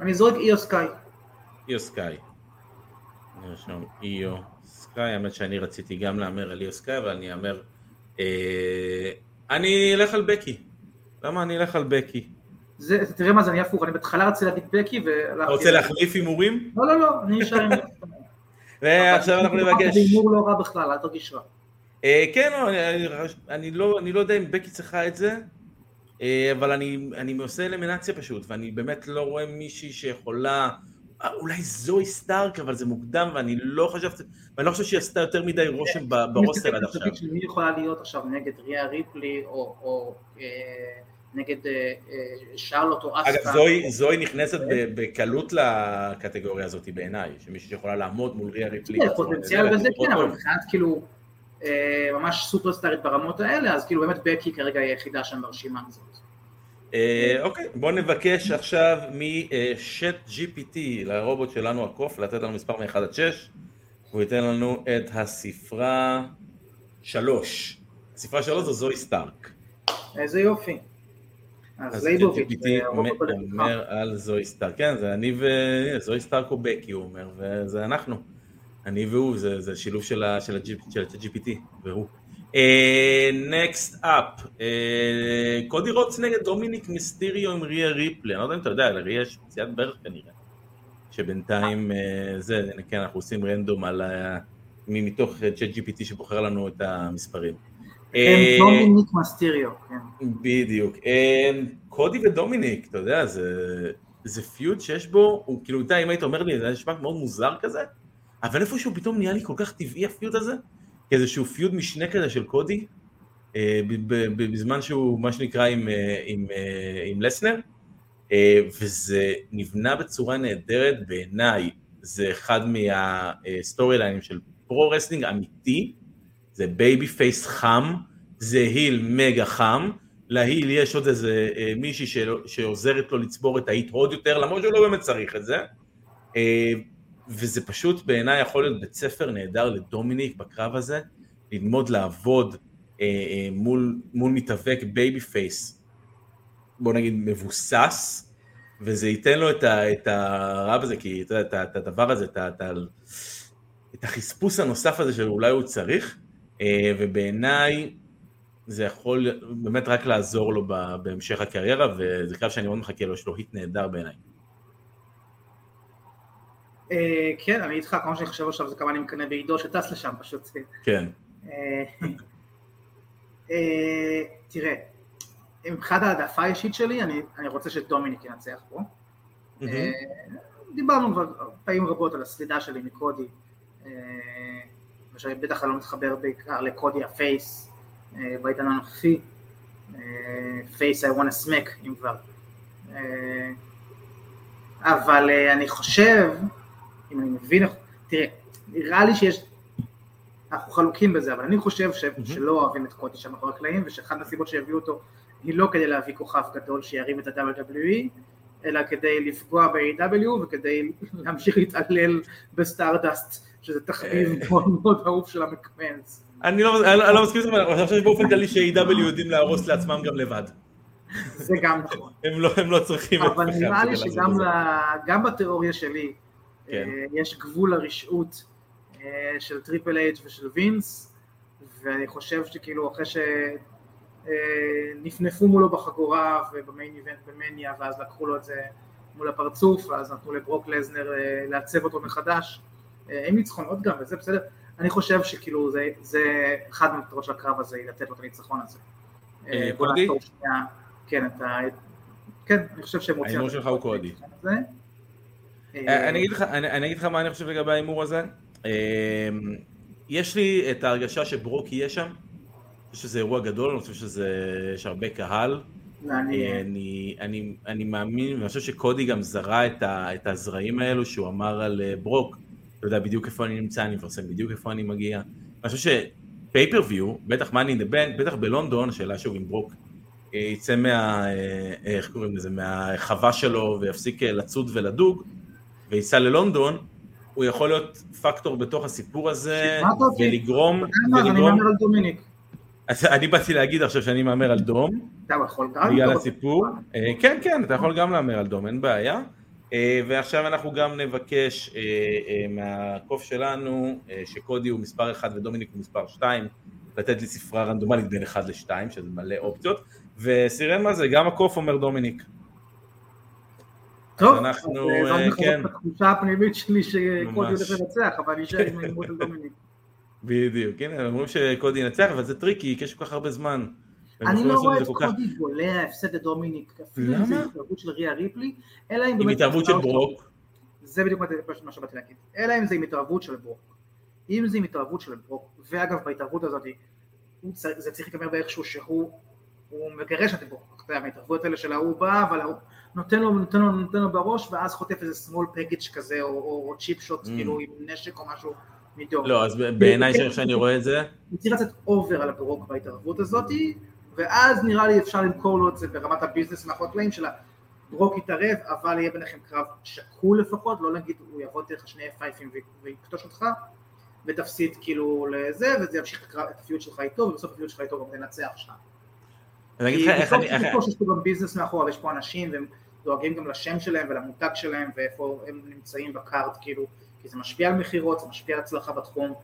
אני זורק איו סקאי. איו סקאי. נרשום איו סקאי, האמת שאני רציתי גם להמר על איו סקאי, אבל אני אאמר... אה, אני אלך על בקי. למה אני אלך על בקי? זה, תראה מה זה, אני הפוך, אני בהתחלה רציתי להגיד בקי ו... אתה רוצה להחליף הימורים? לא, לא, לא, אני נשאר עם... ועכשיו אנחנו נבקש. זה הימור לא רע בכלל, אל תרגיש רע. אה, כן, לא, אני לא, אני לא יודע אם בקי צריכה את זה, אבל אני, אני עושה אלמינציה פשוט, ואני באמת לא רואה מישהי שיכולה, אה, אולי זוהי סטארק, אבל זה מוקדם, ואני לא חשבתי, ואני לא חושב שהיא עשתה יותר מדי רושם ברוסטר עד עכשיו. מי יכולה להיות עכשיו נגד ריה ריפלי, או נגד שרלוט או אספה. אגב, זוהי נכנסת בקלות לקטגוריה הזאת בעיניי, שמישהי שיכולה לעמוד מול ריה ריפלי. פוטנציאל בזה כן, אבל מבחינת כאילו... אה, ממש סופרסטארית ברמות האלה, אז כאילו באמת בקי כרגע היא היחידה שם ברשימה הזאת. אה, אוקיי, בוא נבקש עכשיו משט GPT לרובוט שלנו הקוף לתת לנו מספר מ-1 עד 6 הוא ייתן לנו את הספרה 3 הספרה 3 זו זוהי סטארק. איזה יופי. אז GPT אומר על זוהי סטארק. כן זה אני וזוהי סטארק או בקי הוא אומר וזה אנחנו אני והוא, זה, זה שילוב של ה-GPT, והוא. Next אה, up, אה, קודי רודס נגד דומיניק מיסטיריו עם ריה ריפלי, אני לא יודע אם אתה יודע, לריה יש פציעת ברך כנראה, שבינתיים אה, זה, כן, אנחנו עושים random על ה... מתוך צ'אט GPT שבוחר לנו את המספרים. כן, דומיניק מיסטיריו, כן. בדיוק. קודי ודומיניק, אתה יודע, זה, זה feud שיש בו, הוא כאילו, אתה, אם היית אומר לי, זה נשמע מאוד מוזר כזה, אבל איפשהו פתאום נהיה לי כל כך טבעי ה-feud הזה, כאיזשהו feud משנה כזה של קודי, אה, בזמן שהוא מה שנקרא עם, אה, עם, אה, עם לסנר, וזה נבנה בצורה נהדרת בעיניי, זה אחד מהסטורי ליינים של pro wrestling אמיתי, זה babyface חם, זה heel מגה חם, ל-heel יש עוד איזה מישהי שעוזרת לו לצבור את ה-heat עוד יותר, למרות שהוא לא באמת צריך את זה. וזה פשוט בעיניי יכול להיות בית ספר נהדר לדומיניק בקרב הזה, ללמוד לעבוד אה, אה, מול, מול מתאבק babyface, בוא נגיד מבוסס, וזה ייתן לו את, ה, את ה-rub הזה, כי אתה יודע, את, את הדבר הזה, את, את, את החספוס הנוסף הזה שאולי הוא צריך, אה, ובעיניי זה יכול באמת רק לעזור לו בהמשך הקריירה, וזה קרב שאני מאוד מחכה לו, יש לו heat נהדר בעיניי. אה, כן, אני איתך, כמו שאני חושב עכשיו זה כמה אני מקנא בעידו שטס לשם פשוט. כן. אה, אה, תראה, מבחינת העדפה האישית שלי, אני רוצה שדומיניק ינצח פה. דיברנו כבר פעמים רבות על הסלידה שלי מקודי, ושאני בטח לא מתחבר בעיקר לקודי ה-face בעידן הנוכחי, face I want to smack אם כבר. אבל אני חושב אם אני מבין, תראה, נראה לי שיש, אנחנו חלוקים בזה, אבל אני חושב ש, mm-hmm. שלא אוהבים את קודי שם מאחורי הקלעים, ושאחת הסיבות שהביאו אותו היא לא כדי להביא כוכב גדול שירים את ה-WWE, אלא כדי לפגוע ב-AEW וכדי להמשיך להתעלל בסטארדסט, שזה תחביב אה. מאוד מאוד אהוב של המקמנס. אני לא, לא מסכים לזה, אבל אני חושב שבאופן כללי ש-AEW יודעים להרוס לעצמם גם לבד. זה גם נכון. הם לא, לא צריכים את אבל נראה לי שגם בתיאוריה שלי, כן. אה, יש גבול לרשעות אה, של טריפל אייץ' ושל וינס, ואני חושב שכאילו אחרי שנפנפו אה, מולו בחגורה וב main event במניה, ואז לקחו לו את זה מול הפרצוף, ואז נתנו לברוק לסנר לעצב אותו מחדש, עם ניצחונות גם, וזה בסדר. אני חושב שכאילו זה, זה אחד מהמטרות של הקרב הזה, היא לתת לו את הניצחון הזה. קודי? כן, אתה... כן, אני חושב שהם רוצים... ההימור שלך הוא קודי. אה, אני אגיד לך, אני, אני אגיד לך מה אני חושב לגבי ההימור הזה. אה, יש לי את ההרגשה שברוק יהיה שם. שזה אירוע גדול, אני חושב שיש הרבה קהל. אה, אני, אני, אני מאמין, ואני חושב שקודי גם זרה את, ה, את הזרעים האלו שהוא אמר על ברוק. אתה יודע בדיוק איפה אני נמצא, אני מפרסם בדיוק איפה אני מגיע. אני חושב שפייפריוויו, בטח מאני בנק, בטח בלונדון, השאלה שוב אם ברוק יצא מה... איך קוראים לזה? מהחווה שלו ויפסיק לצוד ולדוג. וייסע ללונדון, הוא יכול להיות פקטור בתוך הסיפור הזה, ולגרום... אני מהמר על דומיניק. אני באתי להגיד עכשיו שאני מהמר על דום. אתה יכול גם? בגלל הסיפור. אה, כן, כן, אתה יכול גם להמר על דום, אין בעיה. אה, ועכשיו אנחנו גם נבקש אה, מהקוף שלנו שקודי הוא מספר 1 ודומיניק הוא מספר 2 לתת לי ספרה רנדומלית בין 1 ל-2 שזה מלא אופציות וסירן מה זה גם הקוף אומר דומיניק טוב, אנחנו, כן. התחושה הפנימית שלי שקודי הולך לנצח, אבל אני אשאר עם ההימור של דומיניק. בדיוק, הנה, אומרים שקודי ינצח, אבל זה טריקי, כי יש כל כך הרבה זמן. אני לא רואה את קודי בולע הפסד לדומיניק, אפילו אם זה התערבות של ריה ריפלי, אלא אם באמת... עם התערבות של ברוק. זה בדיוק מה שבאתי להגיד, אלא אם זה עם התערבות של ברוק. אם זה עם התערבות של ברוק, ואגב בהתערבות הזאת, זה צריך להיגמר באיכשהו שהוא מגרש את ברוק, אתה יודע, מההתערבויות האלה של ההוא בא, אבל ההוא נותן לו, נותן לו, נותן לו בראש, ואז חוטף איזה small package כזה, או cheap shot, mm. כאילו עם נשק או משהו מדור. לא, אז בעיניי שאני רואה את זה... הוא צריך לצאת over על הברוק בהתערבות הזאתי, ואז נראה לי אפשר למכור לו את זה ברמת הביזנס מאחורי הקלעים של הברוק יתערב, אבל יהיה ביניכם קרב שקול לפחות, לא נגיד הוא יעבוד דרך שני פייפים ויקטוש אותך, ותפסיד כאילו לזה, וזה ימשיך את הפיוט שלך איתו, ובסוף הפיוט שלך איתו גם תנצח שם. אני אגיד לך איך אני... בסוף יש פה גם ביזנס מאחורה, ויש פה אנשים, והם דואגים גם לשם שלהם ולמותג שלהם, ואיפה הם נמצאים בקארט, כאילו, כי זה משפיע על מכירות, זה משפיע על הצלחה בתחום,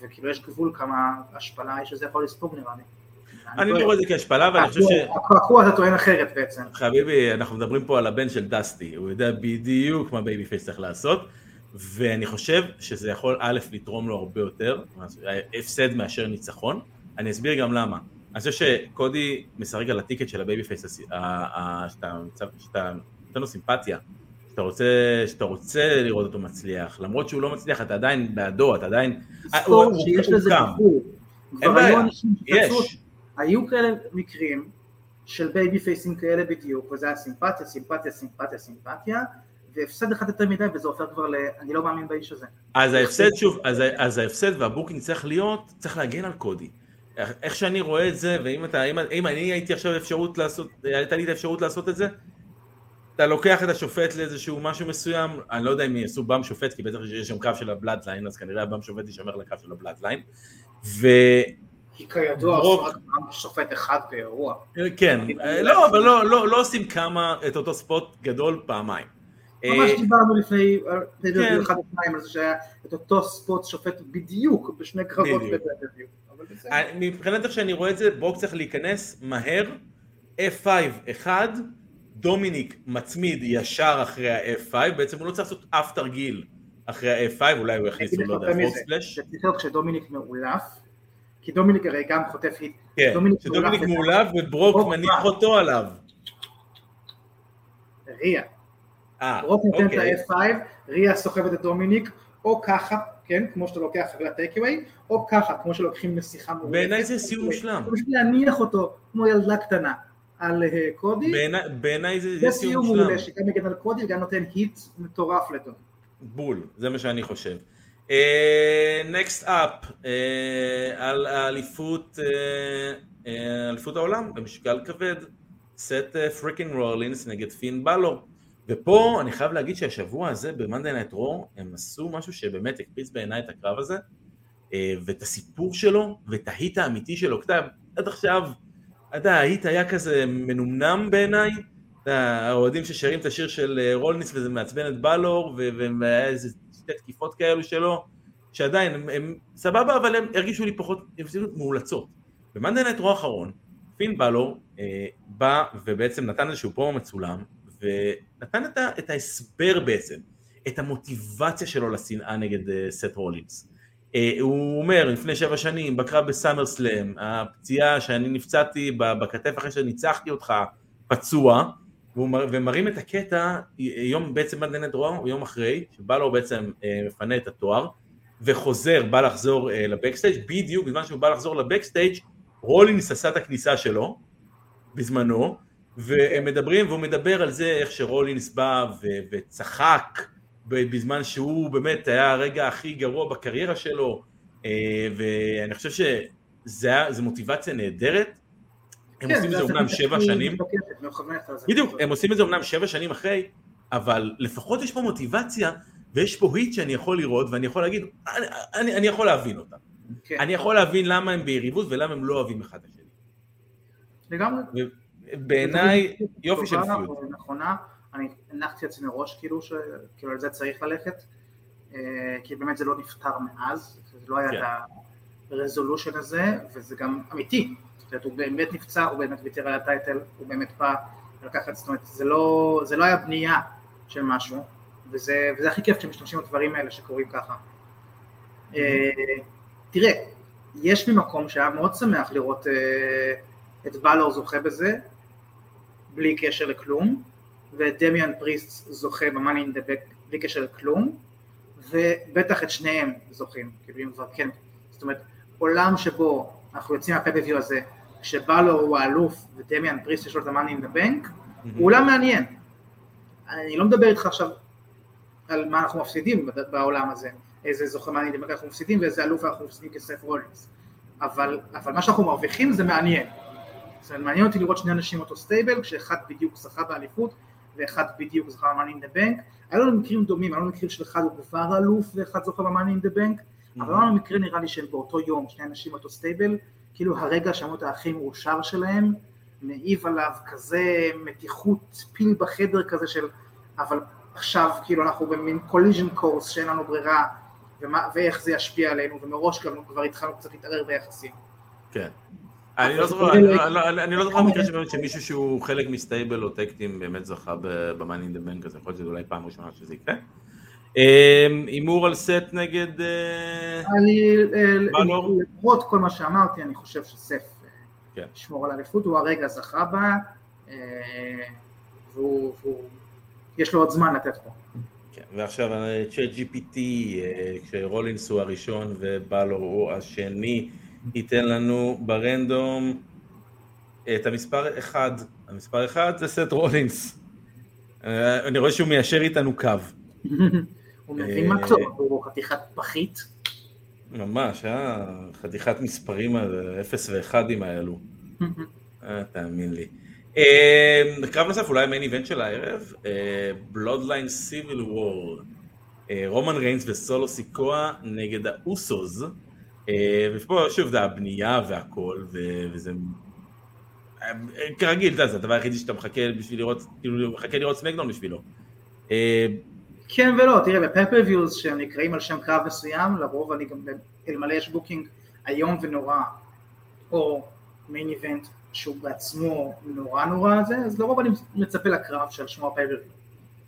וכאילו יש גבול כמה השפלה יש שזה יכול לספוג נראה לי. אני לא רואה את זה כהשפלה, ואני חושב ש... הקעקוע אתה טוען אחרת בעצם. חביבי, אנחנו מדברים פה על הבן של דסטי, הוא יודע בדיוק מה babyface צריך לעשות, ואני חושב שזה יכול א', לתרום לו הרבה יותר, הפסד מאשר ניצחון, אני אסביר גם למה. אני חושב שקודי משחק על ה ticket של ה babyface, שאתה נותן לו סימפתיה, שאתה רוצה, שאתה רוצה לראות אותו מצליח, למרות שהוא לא מצליח, אתה עדיין בעדו, אתה עדיין... הוא שיש לזה דיבור. אין בעיה, יש. היו כאלה מקרים של babyface ים כאלה בדיוק, וזה היה סימפתיה, סימפתיה, סימפתיה, סימפתיה, והפסד אחד יותר מדי וזה הופך כבר ל... אני לא מאמין באיש הזה. אז ההפסד שוב, אז, אז ההפסד וה booking צריך להיות, צריך להגן על קודי. איך שאני רואה את זה, ואם אתה, אם, אם אני הייתי עכשיו אפשרות לעשות, הייתה לי את האפשרות לעשות את זה, אתה לוקח את השופט לאיזשהו משהו מסוים, אני לא יודע אם יעשו bump שופט, כי בטח יש שם קו של הבלאדליין, אז כנראה ה bump שופט יישמר לקו של הבלאדליין, ו... כי כידוע רק שופט אחד באירוע. כן, לא, אבל לא, לא, לא עושים כמה, את אותו ספוט גדול פעמיים. ממש דיברנו לפני, כן. אחד ופעמיים על זה שהיה את אותו ספוט שופט בדיוק בשני קרבות בדיוק. מבחינת איך שאני רואה את זה, ברוק צריך להיכנס מהר, F5 אחד, דומיניק מצמיד ישר אחרי ה-F5, בעצם הוא לא צריך לעשות אף תרגיל אחרי ה-F5, אולי הוא יכניס, לו, לא יודע, frog splash. זה צריך להיות כשדומיניק מעולף, כי דומיניק הרי גם חוטף hit. כן, כשדומיניק מעולף וברוק מניח אותו עליו. ריה. אה, ברוק נותן את אוקיי. ה-F5, ריה סוחבת את דומיניק, או ככה, כן, כמו שאתה לוקח אחרי ה takeaway, או ככה, כמו שלוקחים נסיכה מעולפת. בעיניי זה סיום מושלם. בשביל להניח אותו כמו ילדה קטנה. על אה, קודי. בעיניי זה, זה סיום מושלם. מעולה, שגם מגן על קודי וגם נותן heat מטורף לטון. בול, זה מה שאני חושב. next uh, up, uh, על האליפות, uh, אליפות העולם במשקל כבד, סט freaking רולינס נגד פין בלור. ופה אני חייב להגיד שהשבוע הזה במאנדי נייט רו הם עשו משהו שבאמת הקפיץ בעיניי את הקרב הזה ואת הסיפור שלו ואת ה heat האמיתי שלו. כתב, עד עכשיו אתה ה heat היה כזה מנומנם בעיניי, האוהדים ששרים את השיר של אה, רולינס וזה מעצבן את בלור, והיה איזה שתי תקיפות כאלו שלו, שעדיין, הם, הם סבבה, אבל הם הרגישו לי פחות, הם מאולצות. במאנדי נייט רו האחרון, פין בלור אה, בא ובעצם נתן איזשהו פרומו מצולם, ונתן את, ה, את ההסבר בעצם, את המוטיבציה שלו לשנאה נגד אה, סט רולינס. אה, הוא אומר, לפני שבע שנים, בקרב בסאמר סלאם, הפציעה שאני נפצעתי בכתף אחרי שניצחתי אותך, פצוע, ומראים את הקטע, יום בעצם עד עיני דרור, יום אחרי, שבא לו בעצם אה, מפנה את התואר, וחוזר, בא לחזור אה, לבקסטייג', בדיוק בזמן שהוא בא לחזור לבקסטייג', רולינס עשה את הכניסה שלו, בזמנו, והם מדברים, והוא מדבר על זה איך שרולינס בא וצחק, בזמן שהוא באמת היה הרגע הכי גרוע בקריירה שלו, אה, ואני חושב שזו מוטיבציה נהדרת. הם כן, עושים את זה אומנם שבע שנים, בדיוק, הם עושים את זה אומנם שבע שנים אחרי, אבל לפחות יש פה מוטיבציה, ויש פה היט שאני יכול לראות, ואני יכול להגיד, אני, אני, אני יכול להבין אותה. כן. אני יכול להבין למה הם ביריבות ולמה הם לא אוהבים אחד את השני. לגמרי. בעיניי, יופי של פיוט. נכונה. אני הנחתי לעצמי מראש כאילו שכאילו על זה צריך ללכת, אה, כי באמת זה לא נפתר מאז, זה לא היה כן. את הרזולושן הזה, וזה גם אמיתי, זאת אומרת, הוא באמת נפצע, הוא באמת ויתר על הטייטל, הוא באמת בא לקחת, זאת אומרת, זה לא, זה לא היה בנייה של משהו, וזה, וזה הכי כיף כשמשתמשים בדברים האלה שקורים ככה. אה, תראה, יש לי מקום שהיה מאוד שמח לראות אה, את בלור זוכה בזה, בלי קשר לכלום, ואת דמיאן פריסט זוכה the Back בלי קשר לכלום, ובטח את שניהם זוכים, כאילו אם כבר כן, זאת אומרת, עולם שבו אנחנו יוצאים מה pay-per-view הזה, שבלור הוא האלוף ודמיאן פריסט יש לו את the Bank, הוא עולם מעניין. אני לא מדבר איתך עכשיו על מה אנחנו מפסידים בעולם הזה, איזה זוכה מעניין דמק אנחנו מפסידים ואיזה אלוף אנחנו מפסידים כסת' רולינס, אבל, אבל מה שאנחנו מרוויחים זה מעניין. זאת אומרת, מעניין אותי לראות שני אנשים אותו stable, כשאחד בדיוק זכה באליפות ואחד בדיוק זכה ב-Money in the Bank. היו לנו מקרים דומים, היו לנו מקרים של אחד הוא כבר אלוף ואחד זוכה ב-Money in the Bank, אבל היה לנו מקרה נראה לי שהם באותו יום, שני אנשים אותו stable, כאילו הרגע שהמות הכי מאושר שלהם, מעיב עליו כזה מתיחות פיל בחדר כזה של אבל עכשיו כאילו אנחנו במין collision course שאין לנו ברירה ומה, ואיך זה ישפיע עלינו ומראש גם כבר התחלנו קצת להתערער ביחסים. כן. אני לא זוכר, אני לא- לא- אני לא זוכר מקרה שבאמת שמישהו שהוא חלק מ stable או tag team באמת זכה ב-Money in the Bank, אז יכול להיות שזה אולי פעם ראשונה שזה יקרה. אמ, הימור על סט נגד... אה, אני, אה? למרות כל מה שאמרתי, אני חושב שסף אה, כן. ישמור על האליפות, הוא הרגע זכה בה, אה, והוא, והוא, יש לו עוד זמן לתת פה. כן, ועכשיו צ'אט GPT, כשרולינס הוא הראשון ובלור הוא השני, ייתן לנו ברנדום את המספר אחד. המספר אחד זה סט רולינס. אה, אני רואה שהוא מיישר איתנו קו. הוא מבין מה טוב, הוא חתיכת פחית. ממש, אה? חתיכת מספרים, האלה, אפס ואחדים האלו. אה, תאמין לי. אה, קרב נוסף, אולי ה main event של הערב, Bloodline Civil War. רומן ריינס וסולו סיקואה נגד האוסוס. אה, ופה שוב זה הבנייה והכל, וזה... אה, כרגיל, זה הדבר היחידי שאתה מחכה בשביל לראות, כאילו מחכה לראות SmackDown בשבילו. אה, כן ולא, תראה, ב pay-per-views שהם נקראים על שם קרב מסוים, לרוב אני גם, אלמלא יש booking איום ונורא, או main event שהוא בעצמו נורא נורא זה, אז לרוב אני מצפה לקרב של שמו ה pay-per-view.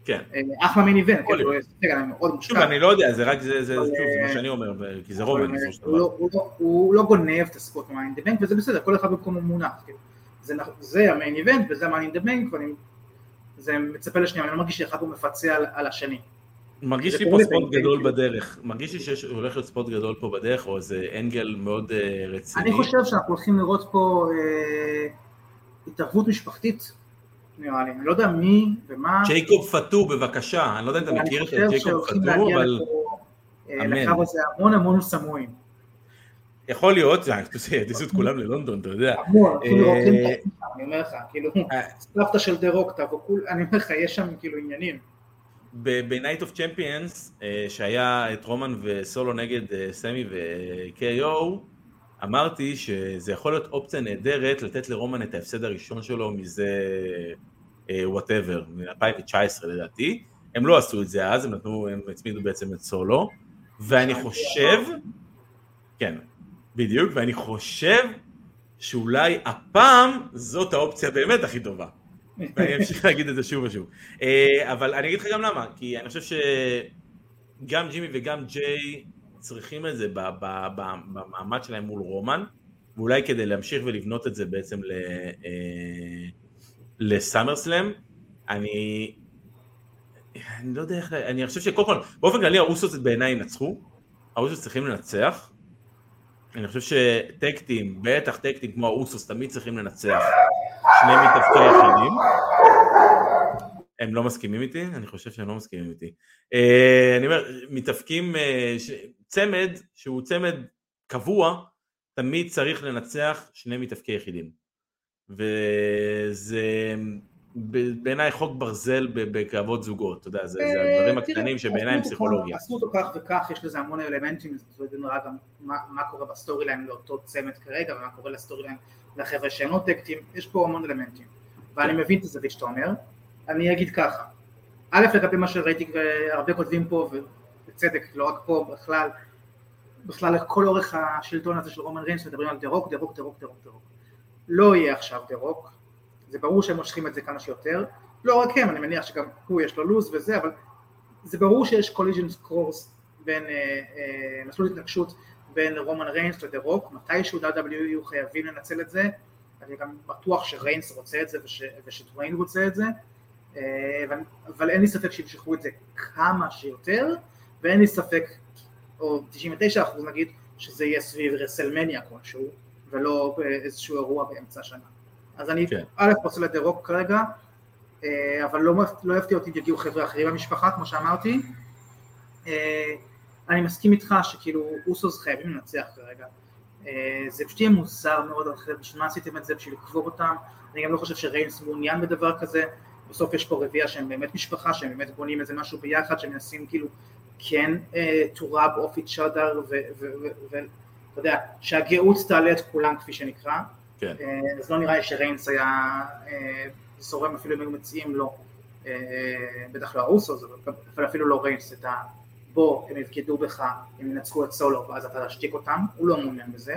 כן. אה, אחלה event, יכול כאילו, רגע, אני מאוד שוב, מושקע. אני לא יודע, זה רק, זה, זה, שוב, מה אה, שאני אומר, כי זה אה, בסופו של הוא דבר. לא- הוא לא- הוא גונב את ה spot מה Money in the Bank, וזה בסדר, כל אחד במקום הוא מונח. כאילו. זה ה main event וזה ה Money in the Bank, ואני זה מצפה לשנייה, אני לא מרגיש שאחד הוא מפצה על- על השני. מרגיש לי פה spot. גדול בדרך, מרגיש לי שיש הולך להיות spot גדול פה בדרך, או איזה angle מאוד אה, רציני. אני חושב שאנחנו הולכים לראות פה אה, התערבות משפחתית, נראה לי, אני לא יודע מי ומה, ג'ייקוב פאטו בבקשה, אני לא יודע אם אתה מכיר את ג'ייקוב להגיע אבל אה. לקרב הזה המון המון סמואים. יכול להיות, זה- יטיסו את כולם ללונדון, אתה יודע. המון, אה, את זה, אני אומר לך, כאילו, אה. סבתא של דה רוק אני אומר לך, יש שם כאילו עניינים. ב-Night of Champions, שהיה את רומן וסולו נגד סמי ו-KO, אמרתי שזה יכול להיות אופציה נהדרת לתת לרומן את ההפסד הראשון שלו מזה whatever, מ-2019 לדעתי. הם לא עשו את זה אז, הם נתנו, הם הצמידו בעצם את סולו, ואני חושב, כן, בדיוק, ואני חושב שאולי הפעם זאת האופציה באמת הכי טובה. ואני אמשיך להגיד את זה שוב ושוב. אה, אבל אני אגיד לך גם למה, כי אני חושב שגם ג'ימי וגם ג'יי צריכים את זה במעמד שלהם מול רומן, ואולי כדי להמשיך ולבנות את זה בעצם ל- אה, ל SummerSlam, אני... אני לא יודע איך... אני חושב שקודם כל, באופן כללי האוסוס בעיניי ינצחו, האוסוס צריכים לנצח. אני חושב ש tag teams, בטח tag teams כמו האוסוס, תמיד צריכים לנצח שני מתאבקי יחידים. הם לא מסכימים איתי? אני חושב שהם לא מסכימים איתי. אה, אני אומר, מתאבקים, אה, צמד שהוא צמד קבוע, תמיד צריך לנצח שני מתאבקי יחידים. וזה בעיניי חוק ברזל בקרבות זוגות, אתה יודע, זה, זה הדברים אה, הקטנים שבעיניי הם פסיכולוגיה. עשו אותו כך וכך, יש לזה המון אלמנטים, זה נראה גם מה, מה קורה ב storyline לאותו צמד כרגע, ומה קורה ל storyline לחבר'ה שהם לא tag teams, יש פה המון אלמנטים. ואני כן. מבין את הזווית שאתה אומר, אני אגיד ככה, א', לגבי מה שראיתי, הרבה כותבים פה, ובצדק, לא רק פה, בכלל, בכלל לכל אורך השלטון הזה של רומן ריינס מדברים על דה רוק, דה רוק, דה רוק, דה רוק, דה רוק. לא יהיה עכשיו דה רוק, זה ברור שהם מושכים את זה כמה שיותר, לא רק הם, אני מניח שגם הוא יש לו לו"ז וזה, אבל זה ברור שיש collision course בין, אה, אה, מסלול התנגשות בין רומן ריינס לדה רוק, מתישהו WWE יהיו חייבים לנצל את זה, אני גם בטוח שריינס רוצה את זה וש, ושדוויין רוצה את זה, אה, אבל, אבל אין לי ספק שימשכו את זה כמה שיותר, ואין לי ספק, או 99% נגיד, שזה יהיה סביב WrestleMania כלשהו, ולא באיזשהו אירוע באמצע השנה. אז אני כן. א' רוצה לדה רוק כרגע, אה, אבל לא, לא יפתיע אותי אם יגיעו חבר'ה אחרים במשפחה, כמו שאמרתי. אה, אני מסכים איתך שכאילו אוסוס חייבים לנצח כרגע. אה, זה פשוט יהיה מוזר מאוד, בשביל מה עשיתם את זה? בשביל לקבור אותם? אני גם לא חושב שריינס מעוניין בדבר כזה. בסוף יש פה רביעייה שהם באמת משפחה, שהם באמת בונים איזה משהו ביחד, שהם מנסים כאילו כן to rub off each other, ואתה יודע, שהגאות תעלה את כולם כפי שנקרא. כן. אז לא נראה לי שריינס היה זורם אפילו אם היו מציעים לו, אה, בטח לא הרוסו, אבל אפילו לא ריינס את ה... בוא הם יבגדו בך, הם ינצחו את סולו ואז אתה תשתיק אותם, הוא לא מעוניין בזה.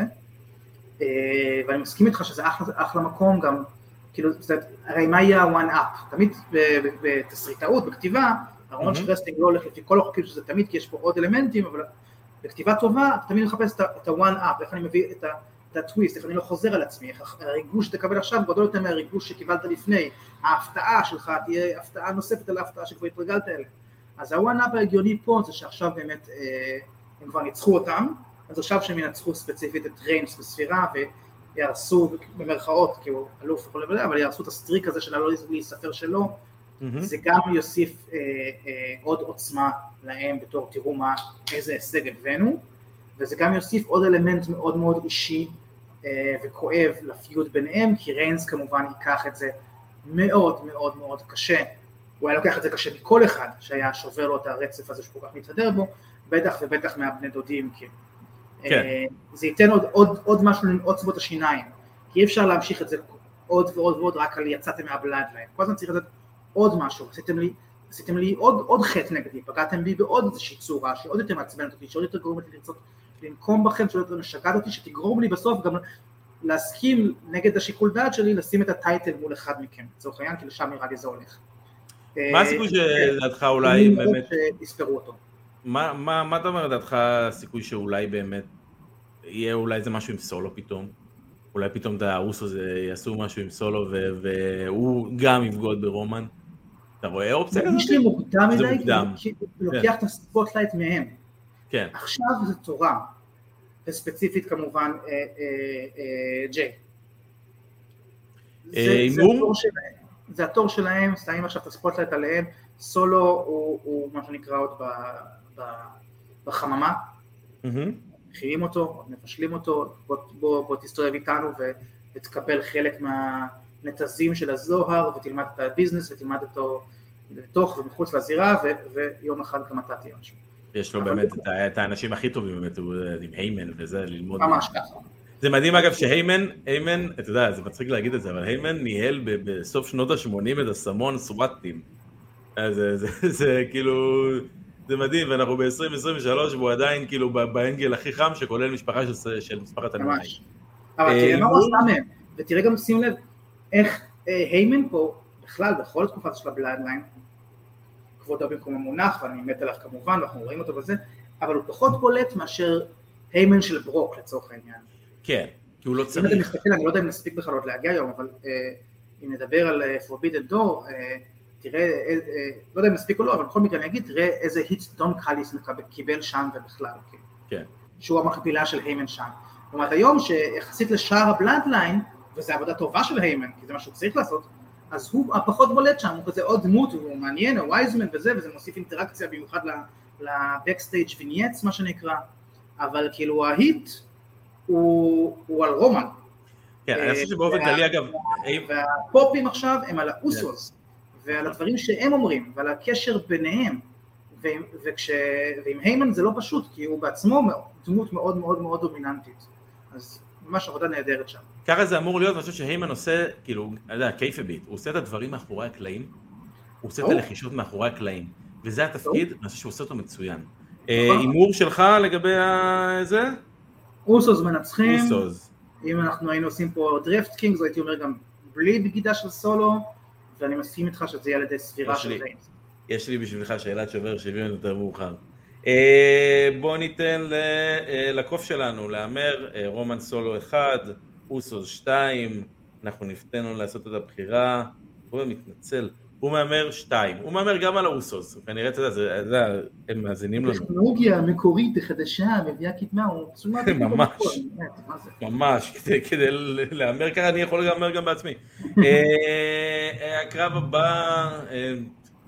אה, ואני מסכים איתך שזה אחלה, אחלה מקום גם, כאילו, הרי מה יהיה ה-one up? תמיד בתסריטאות, בכתיבה, הרעיון של wrestling לא הולך לפי כל החוקים שזה תמיד, כי יש פה עוד אלמנטים, אבל בכתיבה טובה אתה תמיד מחפש את ה-one up, איך אני מביא את ה... את הטוויסט, איך אני לא חוזר על עצמי, איך הריגוש שתקבל עכשיו גדול יותר מהריגוש שקיבלת לפני, ההפתעה שלך תהיה הפתעה נוספת על ההפתעה שכבר התרגלת אליה. אז ה one-up ההגיוני פה זה שעכשיו באמת אה, הם כבר ניצחו אותם, אז עכשיו שהם ינצחו ספציפית את ריינס בספירה ויהרסו במרכאות, כי הוא אלוף וכל מיני, אבל יהרסו את ה streak הזה של הלא להיספר שלו, mm-hmm. זה גם יוסיף אה, אה, עוד עוצמה להם בתור תראו מה, איזה הישג הבאנו, וזה גם יוסיף עוד אלמנט מאוד מאוד אישי אה, וכואב ל feud ביניהם, כי ריינס כמובן ייקח את זה מאוד מאוד מאוד קשה, הוא היה לוקח את זה קשה מכל אחד שהיה שובר לו את הרצף הזה שכל כך מתהדר בו, בטח ובטח מהבני דודים, כי כן. אה, זה ייתן עוד, עוד, עוד משהו לנעוץ בו את השיניים, כי אי אפשר להמשיך את זה עוד ועוד ועוד רק על יצאתם מהבלאד להם, כל הזמן צריך לתת עוד משהו, עשיתם לי, עשיתם לי עוד, עוד חטא נגדי, פגעתם בי בעוד איזושהי צורה שעוד יותר מעצבנת אותי, שעוד יותר גורמת לי לרצות לנקום בכם, שעוד יותר משגעת אותי, שתגרום לי בסוף גם להסכים נגד השיקול דעת שלי לשים את הטייטל מול אחד מכם, לצורך העניין, כי לשם נראה לי זה הולך. מה הסיכוי שלדעתך אולי באמת... יספרו אותו. מה, מה, מה אתה אומר לדעתך הסיכוי שאולי באמת יהיה אולי איזה משהו עם סולו פתאום? אולי פתאום את הארוס הזה יעשו משהו עם סולו והוא גם יבגוד ברומן? אתה רואה אופציה כזאת? יש לי מוקדם מדי, כי הוא לוקח את ה spotlight מהם. כן. עכשיו זה תורם, וספציפית כמובן אה, אה, אה, ג'יי. זה התור שלהם, שמים עכשיו את ה spotlight עליהם, סולו הוא, מה שנקרא עוד בחממה, מכירים אותו, מבשלים אותו, בוא תסתובב איתנו ותקבל חלק מהנתזים של הזוהר ותלמד את ה business ותלמד אותו לתוך ומחוץ לזירה ויום אחד גם אתה תהיה משהו. יש לו באמת את האנשים הכי טובים באמת, עם היימן וזה, ללמוד. ממש ככה. זה מדהים אגב שהיימן, היימן, אתה יודע, זה מצחיק להגיד את זה, אבל היימן ניהל בסוף שנות ה-80 את הסמון סוואטים. זה, זה, זה, זה כאילו, זה מדהים, ואנחנו ב-2023 והוא עדיין כאילו באנגל הכי חם שכולל משפחה של, של משפחת הנמאי. אבל תראה אה, מה הוא עשה מהם, ותראה גם שים לב איך אה, היימן פה, בכלל בכל התקופה של הבלאדליין, כבודו במקום המונח, ואני מת עליו כמובן, ואנחנו רואים אותו בזה, אבל הוא פחות בולט מאשר היימן של ברוק לצורך העניין. כן, כי הוא לא צריך. אם אתה מסתכל, אני לא יודע אם נספיק בכלל עוד להגיע היום, אבל אה, אם נדבר על אה, Forbidden Door, אה, תראה, אה, אה, לא יודע אם נספיק או לא, אבל בכל מקרה אני אגיד, תראה איזה heat דון קליס קיבל שם ובכלל, כן. כן. שהוא המקבילה של היימן שם. זאת אומרת היום שיחסית לשאר ה Bloodline, וזו עבודה טובה של היימן, כי זה מה שהוא צריך לעשות, אז הוא הפחות בולט שם, הוא כזה עוד דמות, הוא מעניין, הוא wise man וזה, וזה מוסיף אינטראקציה במיוחד ל backstage vignettes מה שנקרא, אבל כאילו ה heat הוא, הוא על רומן. כן, אני חושב שבאופן כללי אגב... וה pop-ים עכשיו הם על האוסוז, ועל הדברים שהם אומרים, ועל הקשר ביניהם, וכש... ועם היימן זה לא פשוט, כי הוא בעצמו דמות מאוד מאוד מאוד דומיננטית. אז ממש עבודה נהדרת שם. ככה זה אמור להיות, אני חושב שהיימן עושה, כאילו, אני יודע, kayfabe, הוא עושה את הדברים מאחורי הקלעים. הוא עושה את הלחישות מאחורי הקלעים, וזה התפקיד, אני חושב שהוא עושה אותו מצוין. נכון. הימור שלך לגבי זה? אוסוס מנצחים, אוסוס. אם אנחנו היינו עושים פה דרפט קינגס, הייתי אומר גם בלי בגידה של סולו, ואני מסכים איתך שזה יהיה על ידי ספירה יש של. ריינס. יש לי בשבילך שאלת שובר שוויון יותר מאוחר. אה, בוא ניתן אה, לקוף שלנו להמר, אה, רומן סולו 1, אוסוס 2, אנחנו נפתנו לעשות את הבחירה, הוא מתנצל, הוא מהמר 2, הוא מהמר גם על האוסוס, כנראה, אתה יודע, זה- זה- הם מאזינים לנו, טכנולוגיה מקורית החדשה מביאה קדמה, הוא לב ממש. זה? ממש, כדי, כדי להמר ככה, אני יכול להמר גם בעצמי. אה, אה, הקרב הבא, אה,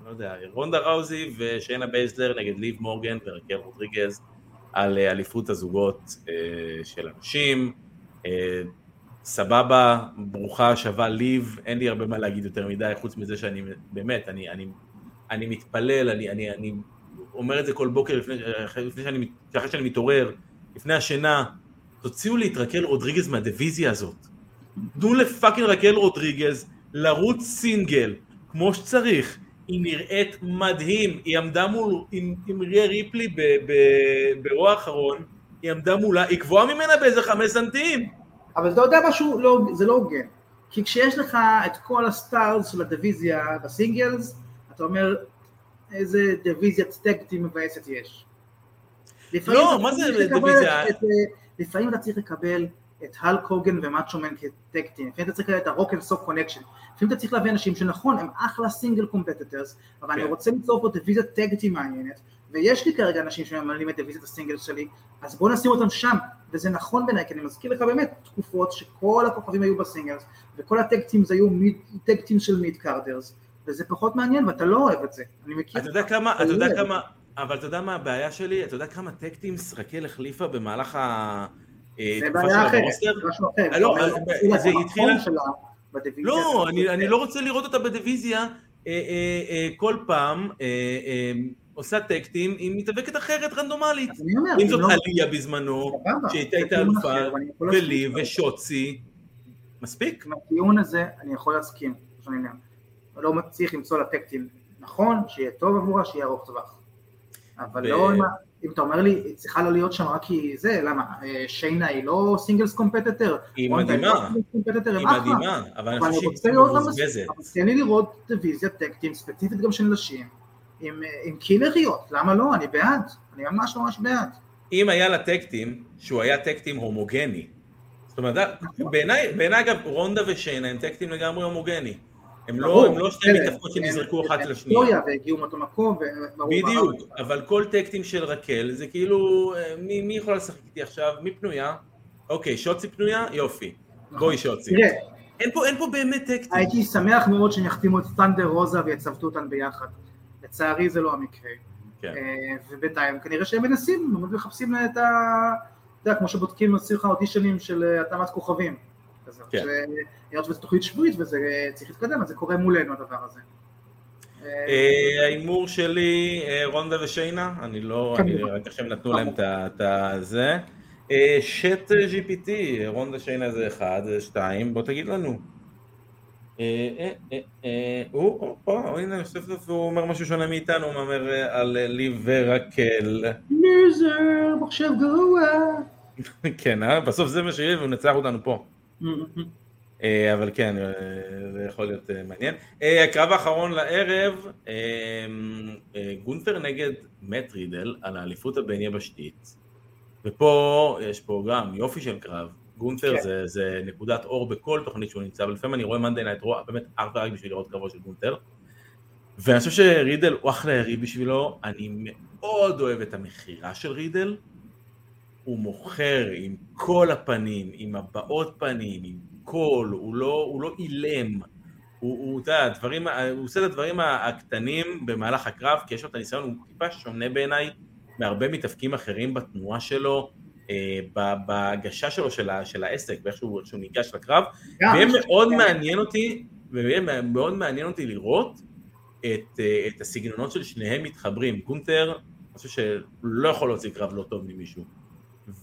לא יודע, רונדה ראוזי ושיינה בייזלר נגד ליב מורגן ורקל רודריגז על אה, אליפות הזוגות אה, של הנשים. סבבה, ברוכה השבה ליב, אין לי הרבה מה להגיד יותר מדי, חוץ מזה שאני, באמת, אני, אני, אני מתפלל, אני, אני, אני אומר את זה כל בוקר לפני, לפני שאני, אחרי שאני מתעורר, לפני השינה, תוציאו לי את רקל רודריגז מהדיוויזיה הזאת. תנו לפאקינג רקל רודריגז לרוץ סינגל, כמו שצריך. היא נראית מדהים, היא עמדה מול, עם, ריה ריפלי ב- ב- באירוע האחרון, היא עמדה מולה, היא גבוהה ממנה באיזה חמש סנטים. אבל אתה יודע משהו, לא, זה לא הוגן. כי כשיש לך את כל ה stars של הדיוויזיה ב singles, אתה אומר, איזה דיוויזיית tag team מבאסת יש. לא, מה זה דיוויזיה? אה, לפעמים אתה צריך לקבל את האלק הוגאן ומאצ'ו מן כ tag team, לפעמים אתה צריך לקבל את ה Rock 'n' Sock Connection, לפעמים אתה צריך להביא אנשים שנכון, הם אחלה singles competitors, אבל אני כן. רוצה ליצור פה דיוויזיית tag team מעניינת, ויש לי כרגע אנשים שממלאים את דיוויזיית הסינגל שלי, אז בוא נשים אותם שם, וזה נכון בעיניי, כי אני מזכיר לך באמת תקופות שכל הכוכבים היו ב singles, וכל ה tag teams היו tag teams של mid-carders, וזה פחות מעניין, ואתה לא אוהב את זה, אני מכיר. אתה יודע כמה, אתה יודע כמה, אבל אתה יודע מה הבעיה שלי? אתה יודע כמה tag teams רקל החליפה במהלך ה... אה, זה בעיה אחרת? זה משהו אחר. אה, לא, אה, זה בדיוויזיה. לא, אני, לא רוצה לראות אותה בדיוויזיה כל פעם עושה טקטים עם מתאבקת אחרת רנדומלית. אם זאת לא- עליה בזמנו, שהייתה איתה אלופה, ולי. ושוצי, מספיק? עם הטיעון הזה אני יכול להסכים, שאני אומר. לא צריך למצוא לה טקטים נכון, שיהיה טוב עבורה, שיהיה ארוך טווח. אבל לא, אם- אתה אומר לי, היא צריכה לא להיות שם רק כי זה, למה? אה, שיינה היא לא סינגלס קומפטטר. היא מדהימה. היא. מדהימה, אבל אני חושב שהיא מבוזבזת. אבל תן לי לראות דיוויזיה טקטים, ספציפית גם של נשים, עם, עם קילריות, למה לא? אני בעד, אני ממש ממש בעד. אם היה לה טקטים, שהוא היה טקטים הומוגני. זאת אומרת, בעיניי, בעיניי אגב, רונדה ושיינה הם טקטים לגמרי הומוגני. הם לא, הם לא שתי בסדר, מתאבקות הם- שנזרקו אחת הם לשנייה. היסטוריה והגיעו מאותו מקום, בדיוק, אבל כל טקטים של רקל זה כאילו, אה, מי, מי יכול לשחק איתי עכשיו? מי פנויה? אוקיי, שוצי פנויה? יופי. בואי שוצי. אין פה באמת טקטים. הייתי שמח מאוד שהם יחתימו את סטנדר רוזה ויצוותו אותן ביחד. לצערי זה לא המקרה. כן. אה, ובינתיים כנראה שהם מנסים, הם מחפשים את ה... אתה יודע, כמו שבודקים עושים לך אודישנים של אה, התאמת כוכבים. כן. היות שזו תוכנית שבועית וזה צריך להתקדם, אז זה קורה מולנו הדבר הזה. אה, ההימור שלי, רונדה ושיינה, אני לא, כן. אני רק עכשיו נתנו להם את הזה. שט GPT, רונדה שיינה זה אחד, זה שתיים, בוא תגיד לנו. אה, אה, אה, אה, הוא, הנה, סוף סוף הוא אומר משהו שונה מאיתנו, הוא אומר אה, על אה, לי ורקל. לוזר, מחשב גרוע. כן? בסוף זה מה שיהיה והוא נצח אותנו פה. אבל כן, זה יכול להיות מעניין. הקרב האחרון לערב, גונפר נגד מאט רידל על האליפות הבין-יבשתית. ופה יש פה גם יופי של קרב. גונתר כן. זה, זה נקודת אור בכל תוכנית שהוא נמצא, ולפעמים אני רואה Monday Night Raw, באמת אך ורק בשביל לראות קרבו של גונתר. ואני חושב שרידל הוא אחלה יריב בשבילו, אני מאוד אוהב את המכירה של רידל. הוא מוכר עם כל הפנים, עם הבעות פנים, עם קול, הוא לא, הוא לא אילם. הוא, הוא, אתה יודע, הדברים, הוא עושה את הדברים הקטנים במהלך הקרב, כי יש לו את הניסיון, הוא טיפה שונה בעיניי מהרבה מתאפקים אחרים בתנועה שלו, בהגשה שלו של, ה, של העסק, ואיך שהוא, שהוא ניגש לקרב, ויהיה מאוד מעניין אותי, ויהיה מאוד מעניין אותי לראות את, אה, את הסגנונות של שניהם מתחברים. גונטר, אני חושב שלא יכול להוציא קרב לא טוב ממישהו.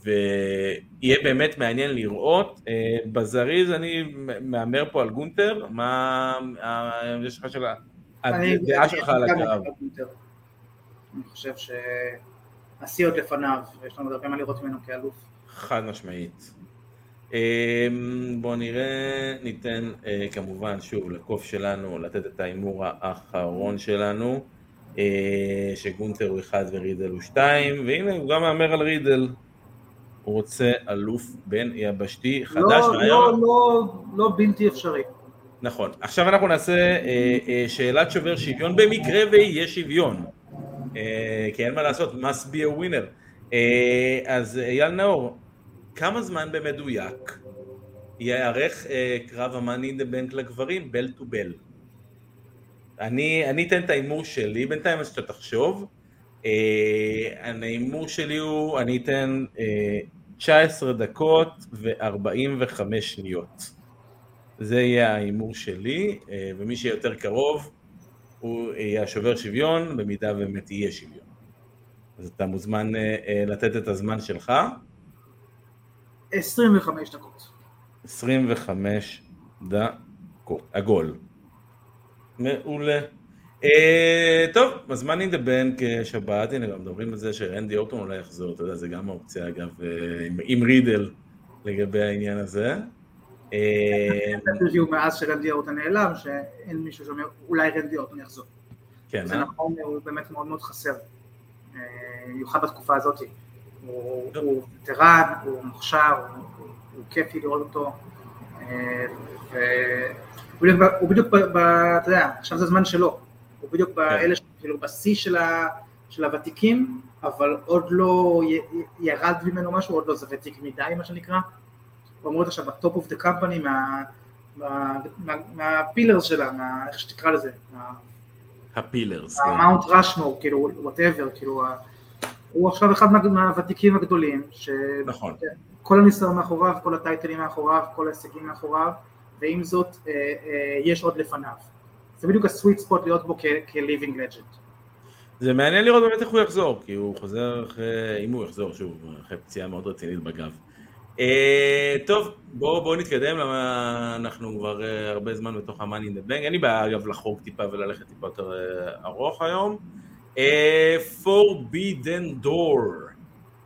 ויהיה באמת מעניין לראות. אה, בזריז אני מהמר פה על גונטר, מה אה, יש לך של הדעה שלך על הקרב. אני חושב שהשיא עוד לפניו, ויש לנו הרבה מה לראות ממנו כאלוף. חד משמעית. אמ, בואו נראה, ניתן אה, כמובן שוב לקוף שלנו לתת את ההימור האחרון שלנו, אה, שגונטר הוא 1 ורידל הוא 2, והנה הוא גם מהמר על רידל. הוא רוצה אלוף בין יבשתי חדש. לא, לא, לא, לא בלתי אפשרי. נכון. עכשיו אנחנו נעשה אה, אה, שאלת שובר שוויון במקרה ויהיה שוויון. אה, כי אין מה לעשות, must be a winner. אה, אז אייל נאור, כמה זמן במדויק ייערך אה, קרב in the bank לגברים בל טו בל? אני, אתן את ההימור שלי בינתיים, אז שאתה תחשוב. אה, ההימור שלי הוא, אני אתן אה, 19 דקות ו-45 שניות. זה יהיה ההימור שלי, אה, ומי שיותר קרוב הוא יהיה השובר שוויון, במידה באמת יהיה שוויון. אז אתה מוזמן אה, אה, לתת את הזמן שלך. 25 דקות. 25 דקות, עגול. מעולה. Uh, טוב, אז מה in the bank שבת, הנה גם מדברים על זה שרנדי אורטון אולי יחזור, אתה יודע, זה גם האופציה אגב, עם, עם רידל לגבי העניין הזה. אינטרוויו מאז שרנדי אורטון נעלם, שאין מישהו שאומר אולי רנדי אורטון יחזור. כן, זה נכון, הוא באמת מאוד מאוד חסר, במיוחד בתקופה הזאת. הוא וטרן, הוא מוכשר, הוא כיפי לראות אותו. הוא בדיוק, אתה יודע, עכשיו זה הזמן שלו, הוא בדיוק באלה, כאילו בשיא של הוותיקים, אבל עוד לא ירד ממנו משהו, עוד לא זה ותיק מדי מה שנקרא. אמור להיות עכשיו ב top of the company מה pillars שלה, איך שתקרא לזה. ה pillars. ה Mount Rushmore, כאילו, whatever, כאילו, הוא עכשיו אחד מהוותיקים הגדולים, נכון. כל הניסיון מאחוריו, כל ה title-ים מאחוריו, כל ההישגים מאחוריו, ועם זאת אה, אה, יש עוד לפניו. זה בדיוק הסוויט ספוט להיות בו כ-living legend. זה מעניין לראות באמת איך הוא יחזור, כי הוא חוזר אחרי, אם הוא יחזור שוב, אחרי פציעה מאוד רצינית בגב. Uh, טוב, בואו בוא נתקדם, למה אנחנו כבר uh, הרבה זמן בתוך ה-money in the bank, אין לי בעיה אגב לחרוג טיפה וללכת טיפה יותר uh, ארוך היום. Forbidden Door,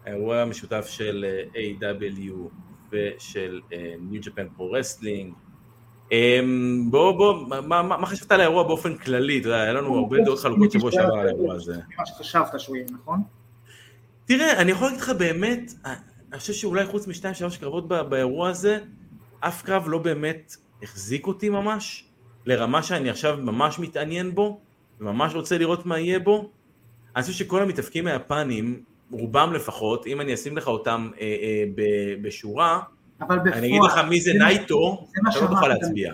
האירוע המשותף של A.W. ושל New Japan Pro Wrestling. בוא, בוא, מה, מה, מה חשבת על האירוע באופן כללי? אתה יודע, היה לנו הרבה דעות חלוקות שבוע שעבר על האירוע הזה. מה שחשבת שהוא יהיה, נכון? תראה, אני יכול להגיד לך באמת, אני חושב שאולי חוץ משתיים שלוש קרבות באירוע הזה, אף קרב לא באמת החזיק אותי ממש, לרמה שאני עכשיו ממש מתעניין בו, וממש רוצה לראות מה יהיה בו. אני חושב שכל המתאבקים היפנים, רובם לפחות, אם אני אשים לך אותם אה, אה, בשורה, אבל בפועל, אני אגיד לך מי זה נייטו, אתה לא תוכל להצביע.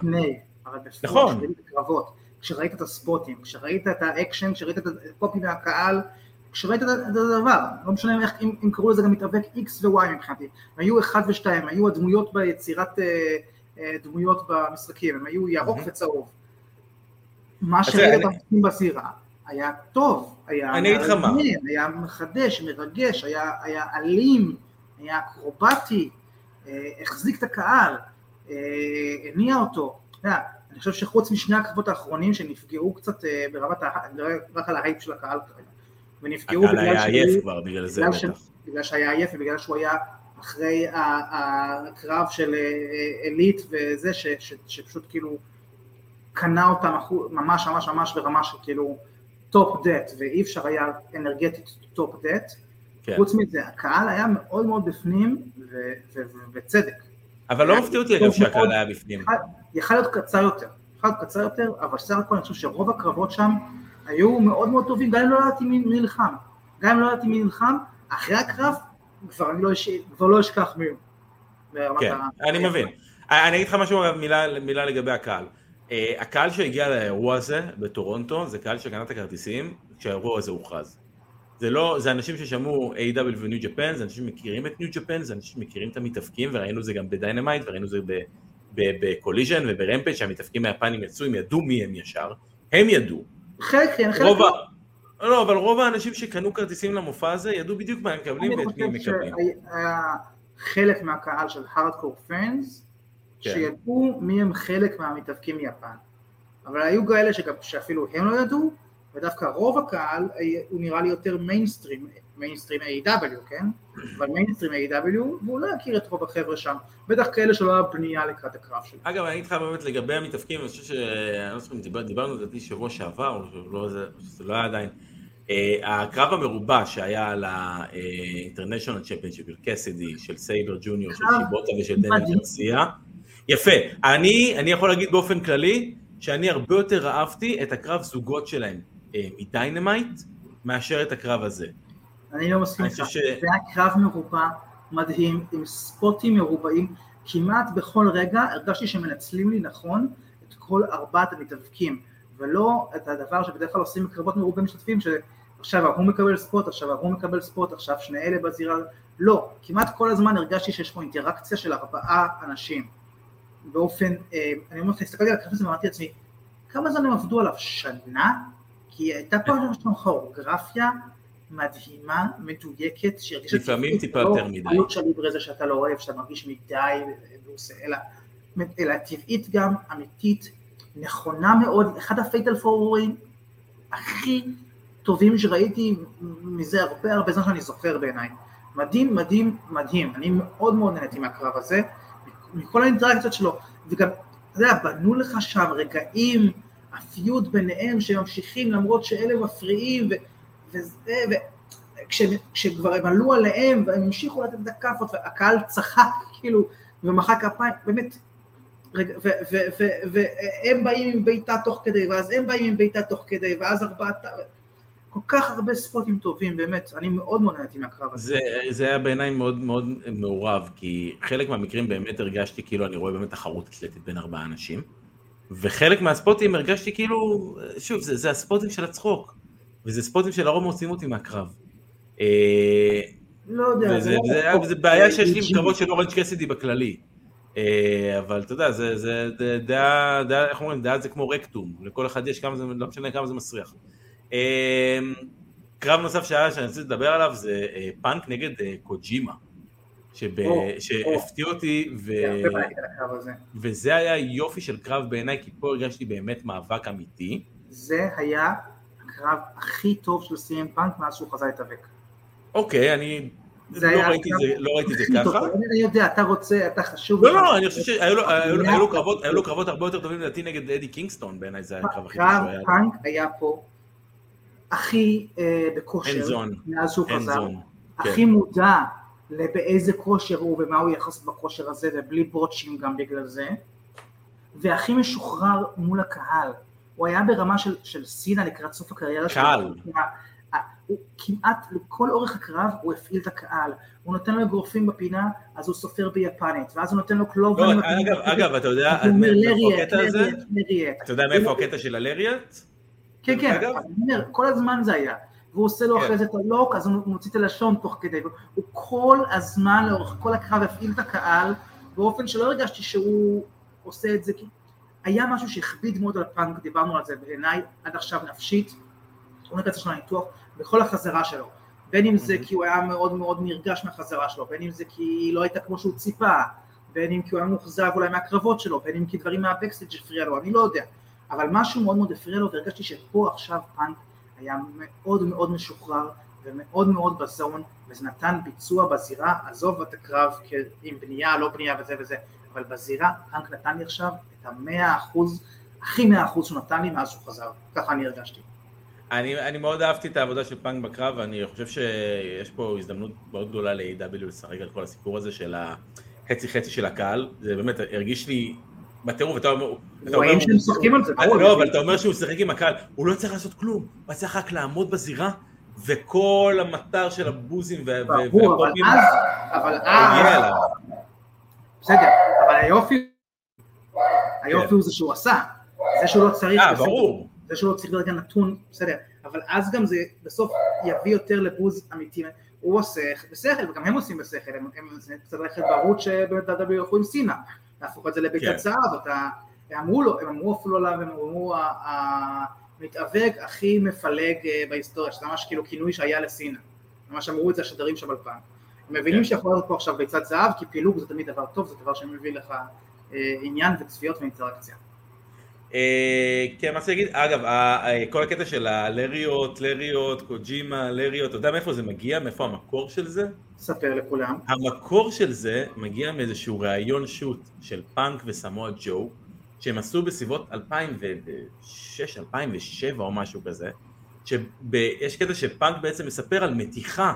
אבל בפועל, נכון. בקרבות, כשראית את הספוטים, כשראית את האקשן, כשראית את הפופים מהקהל, כשראית את הדבר, לא משנה איך, אם, אם קראו לזה גם מתאבק X ו-Y מבחינתי, הם היו אחד ושתיים, היו הדמויות ביצירת אה, אה, דמויות במשחקים, הם היו ירוק mm-hmm. וצהוב. מה שראית אני... בזירה היה טוב, היה מעניין, היה מחדש, מרגש, היה, היה אלים, היה אקרובטי, אה, החזיק את הקהל, אה, הניע אותו, אתה יודע, אני חושב שחוץ משני הקרבות האחרונים שנפגעו קצת אה, ברמת, רק על ההייפ של הקהל כרגע. ונפגעו בגלל היה עייף כבר בגלל זה בטח. בגלל שהיה עייף ובגלל שהוא היה אחרי הקרב של עילית אה, וזה, ש, ש, שפשוט כאילו קנה אותם ממש ממש ממש ברמה של כאילו top that, ואי אפשר היה אנרגטית top that. כן. חוץ מזה, הקהל היה מאוד מאוד בפנים, ובצדק. אבל לא מפתיע אותי אגב שהקהל היה בפנים. יכל להיות קצר יותר, יכל להיות קצר יותר, אבל סך הכל אני חושב שרוב הקרבות שם היו מאוד מאוד טובים, גם אם לא ידעתי מי נלחם. גם אם לא ידעתי מי נלחם, אחרי הקרב כבר לא, אש... כבר לא אשכח מי הוא. כן, אני מבין. אני אגיד לך משהו, מילה, מילה לגבי הקהל. Uh, הקהל שהגיע לאירוע הזה בטורונטו, זה קהל שקנה את הכרטיסים כשהאירוע הזה הוכרז. זה לא, זה אנשים ששמעו AEW וניו ג'פאן, זה אנשים שמכירים את ניו ג'פאן, זה אנשים שמכירים את המתאבקים, וראינו זה גם בדיינמייט, וראינו זה בקוליז'ן וברמפייג', שהמתאבקים היפנים יצאו, הם ידעו מי הם ישר, הם ידעו, חלק כן, חלק לא. לא, אבל רוב האנשים שקנו כרטיסים למופע הזה ידעו בדיוק מה הם מקבלים ואת מי הם מקבלים. אני חושב שהיה חלק מהקהל של hardcore fans, שידעו מי הם חלק מהמתאבקים מיפן. אבל היו כאלה שגם, שאפילו הם לא ידעו, ודווקא רוב הקהל הוא נראה לי יותר מיינסטרים, מיינסטרים AEW, כן? אבל מיינסטרים AEW, והוא לא יכיר את רוב החבר'ה שם, בטח כאלה שלא היה בנייה לקראת הקרב שלו. אגב, אני אגיד לך באמת לגבי המתאבקים, אני חושב ש... אני לא זוכר אם דיברנו על זה שבוע שעבר, או לא, זה, זה לא היה עדיין. Uh, הקרב המרובע שהיה על ה-International Championship של קסידי, של סייבר ג'וניור, של שיבאטה ושל דניאל גרסיה. יפה. אני, אני יכול להגיד באופן כללי, שאני הרבה יותר אהבתי את הקרב זוגות שלהם uh, מדיינמייט, מאשר את הקרב הזה. אני לא מסכים איתך, ש... זה היה קרב מרובע מדהים, עם spot-ים מרובעים, כמעט בכל רגע הרגשתי שמנצלים לי נכון את כל ארבעת המתאבקים, ולא את הדבר שבדרך כלל עושים בקרבות מרובי משתתפים, שעכשיו ההוא מקבל ספוט, עכשיו ההוא מקבל ספוט, עכשיו שני אלה בזירה, לא, כמעט כל הזמן הרגשתי שיש פה אינטראקציה של ארבעה אנשים, באופן, אה, אני אומר לך, הסתכלתי על הקרב הזה ואמרתי לעצמי, כמה זמן הם עבדו עליו? שנה? כי הייתה פה שם כוריאוגרפיה מדהימה, מדויקת, שהרגישה... לפעמים טיפה יותר מדי. עלות של ליברזה שאתה לא אוהב, שאתה מרגיש מדי אלא, אלא טבעית גם, אמיתית, נכונה מאוד, אחד הפייטל פורורים הכי טובים שראיתי מזה הרבה הרבה זמן שאני זוכר בעיניי. מדהים, מדהים, מדהים. אני מאוד מאוד נהניתי מהקרב הזה, מכל האינטראקציות שלו, וגם, אתה יודע, בנו לך שם רגעים, הפיוט ביניהם שממשיכים למרות שאלה מפריעים, ו... וזה, וכשכבר הם עלו עליהם והם המשיכו לתת את הכאפות והקהל צחק כאילו ומחא כפיים, באמת, והם באים עם בעיטה תוך כדי ואז הם באים עם בעיטה תוך כדי ואז ארבעת, כל כך הרבה ספוטים טובים, באמת, אני מאוד מאוד נהניתי מהקרב הזה. זה, זה היה בעיניי מאוד מאוד מעורב, כי חלק מהמקרים באמת הרגשתי כאילו אני רואה באמת תחרות אתלטית בין ארבעה אנשים, וחלק מהספוטים הרגשתי כאילו, שוב, זה, זה הספוטים של הצחוק. וזה ספוטים שלרוב מוצאים אותי מהקרב. אה, לא יודע, זה לא בעיה שיש לי עם קרבות של אורנג' קסידי בכללי. אה, אבל אתה יודע, זה דעה, איך אומרים, דעה זה כמו רקטום, לכל אחד יש כמה זה, לא משנה כמה זה מסריח. אה, קרב נוסף שהיה שאני רוצה לדבר עליו זה פאנק נגד קוג'ימה. שהפתיע אותי, וזה היה יופי של קרב בעיניי, כי פה הרגשתי באמת מאבק אמיתי. זה היה הקרב הכי טוב של CM פאנק מאז שהוא חזר להתאבק. אוקיי, אני לא ראיתי, זה, לא ראיתי את זה ככה. אני יודע, אתה רוצה, אתה חשוב. לא, לא, אני חושב שהיו לו קרבות, הרבה יותר טובים לדעתי נגד אדי קינגסטון, בעיניי זה היה הקרב הכי טוב שהיה. קרב פאנק היה פה הכי אה, בכושר, מאז שהוא חזר, הכי כן. מודע לבאיזה כושר הוא ומה הוא יחס בכושר הזה, ובלי בוטצ'ים גם בגלל זה, והכי משוחרר מול הקהל. הוא היה ברמה של, של סינה לקראת סוף הקריירה שלו. הוא כמעט לכל אורך הקרב הוא הפעיל את הקהל, הוא נותן לו אגרופים בפינה אז הוא סופר ביפנית, ואז הוא נותן לו קלובן לא, אגב, אגב, אתה יודע מאיפה הקטע הזה? אתה יודע מאיפה הקטע של הלריאט? כן, כן, כל הזמן זה היה. והוא עושה לו כן. אחרי זה את הלוק, אז הוא מוציא את הלשון תוך כדי, הוא כל הזמן לאורך כל הקרב הפעיל את הקהל באופן שלא הרגשתי שהוא עושה את זה היה משהו שהכביד מאוד על פאנק, דיברנו על זה בעיניי עד עכשיו נפשית, הוא נקצה של הניתוח, בכל החזרה שלו, בין אם זה כי הוא היה מאוד מאוד נרגש מהחזרה שלו, בין אם זה כי היא לא הייתה כמו שהוא ציפה, בין אם כי הוא היה מאוכזב אולי מהקרבות שלו, בין אם כי דברים מה backstage הפריע לו, אני לא יודע, אבל משהו מאוד מאוד הפריע לו והרגשתי שפה עכשיו פאנק היה מאוד מאוד משוחרר ומאוד מאוד בזון וזה נתן ביצוע zone בזירה, עזוב את הקרב עם בנייה, לא בנייה וזה וזה, אבל בזירה פאנק נתן לי עכשיו את המאה אחוז, הכי מאה אחוז שהוא נתן לי מאז שהוא חזר, ככה אני הרגשתי. אני, אני מאוד אהבתי את העבודה של פאנק בקרב, ואני חושב שיש פה הזדמנות מאוד גדולה ל-AW לשחק על כל הסיפור הזה של החצי חצי של הקהל, זה באמת הרגיש לי בטירוף, אתה אומר... רואים שהם משחקים על זה, ברור. לא, אבל אתה אומר שהוא משחק עם הקהל, הוא לא צריך לעשות כלום, הוא צריך רק לעמוד בזירה, וכל המטר של הבוזים והכל... אבל אז... בסדר, אבל היופי, היופי הוא זה שהוא עשה, זה שהוא לא צריך, אה, ברור, זה שהוא לא צריך ברגע נתון, בסדר, אבל אז גם זה בסוף יביא יותר לבוז אמיתי, הוא עושה בשכל, וגם הם עושים בשכל, הם, הם קצת ללכת בערוץ שבאמת W ילכו עם סינה, להפוך את זה לביתת כן. זהב, אתה, הם אמרו לו, הם אמרו אפילו עליו, הם אמרו המתאבק הכי מפלג אה, בהיסטוריה, שזה ממש כאילו כינוי שהיה לסינה, ממש אמרו את זה השדרים שם על פעם. הם מבינים כן. שיכול להיות פה עכשיו ביצת זהב, כי פילוג זה תמיד דבר טוב, זה דבר שמביא לך אה, עניין וצפיות ואינטראקציה. אה, כן, מה שאני אגיד, אגב, כל הקטע של הלריות, לריות, קוג'ימה, לריות, אתה יודע מאיפה זה מגיע? מאיפה המקור של זה? ספר לכולם. המקור של זה מגיע מאיזשהו ראיון שוט של פאנק וסמואל ג'ו, שהם עשו בסביבות 2006, 2007 או משהו כזה, שיש קטע שפאנק בעצם מספר על מתיחה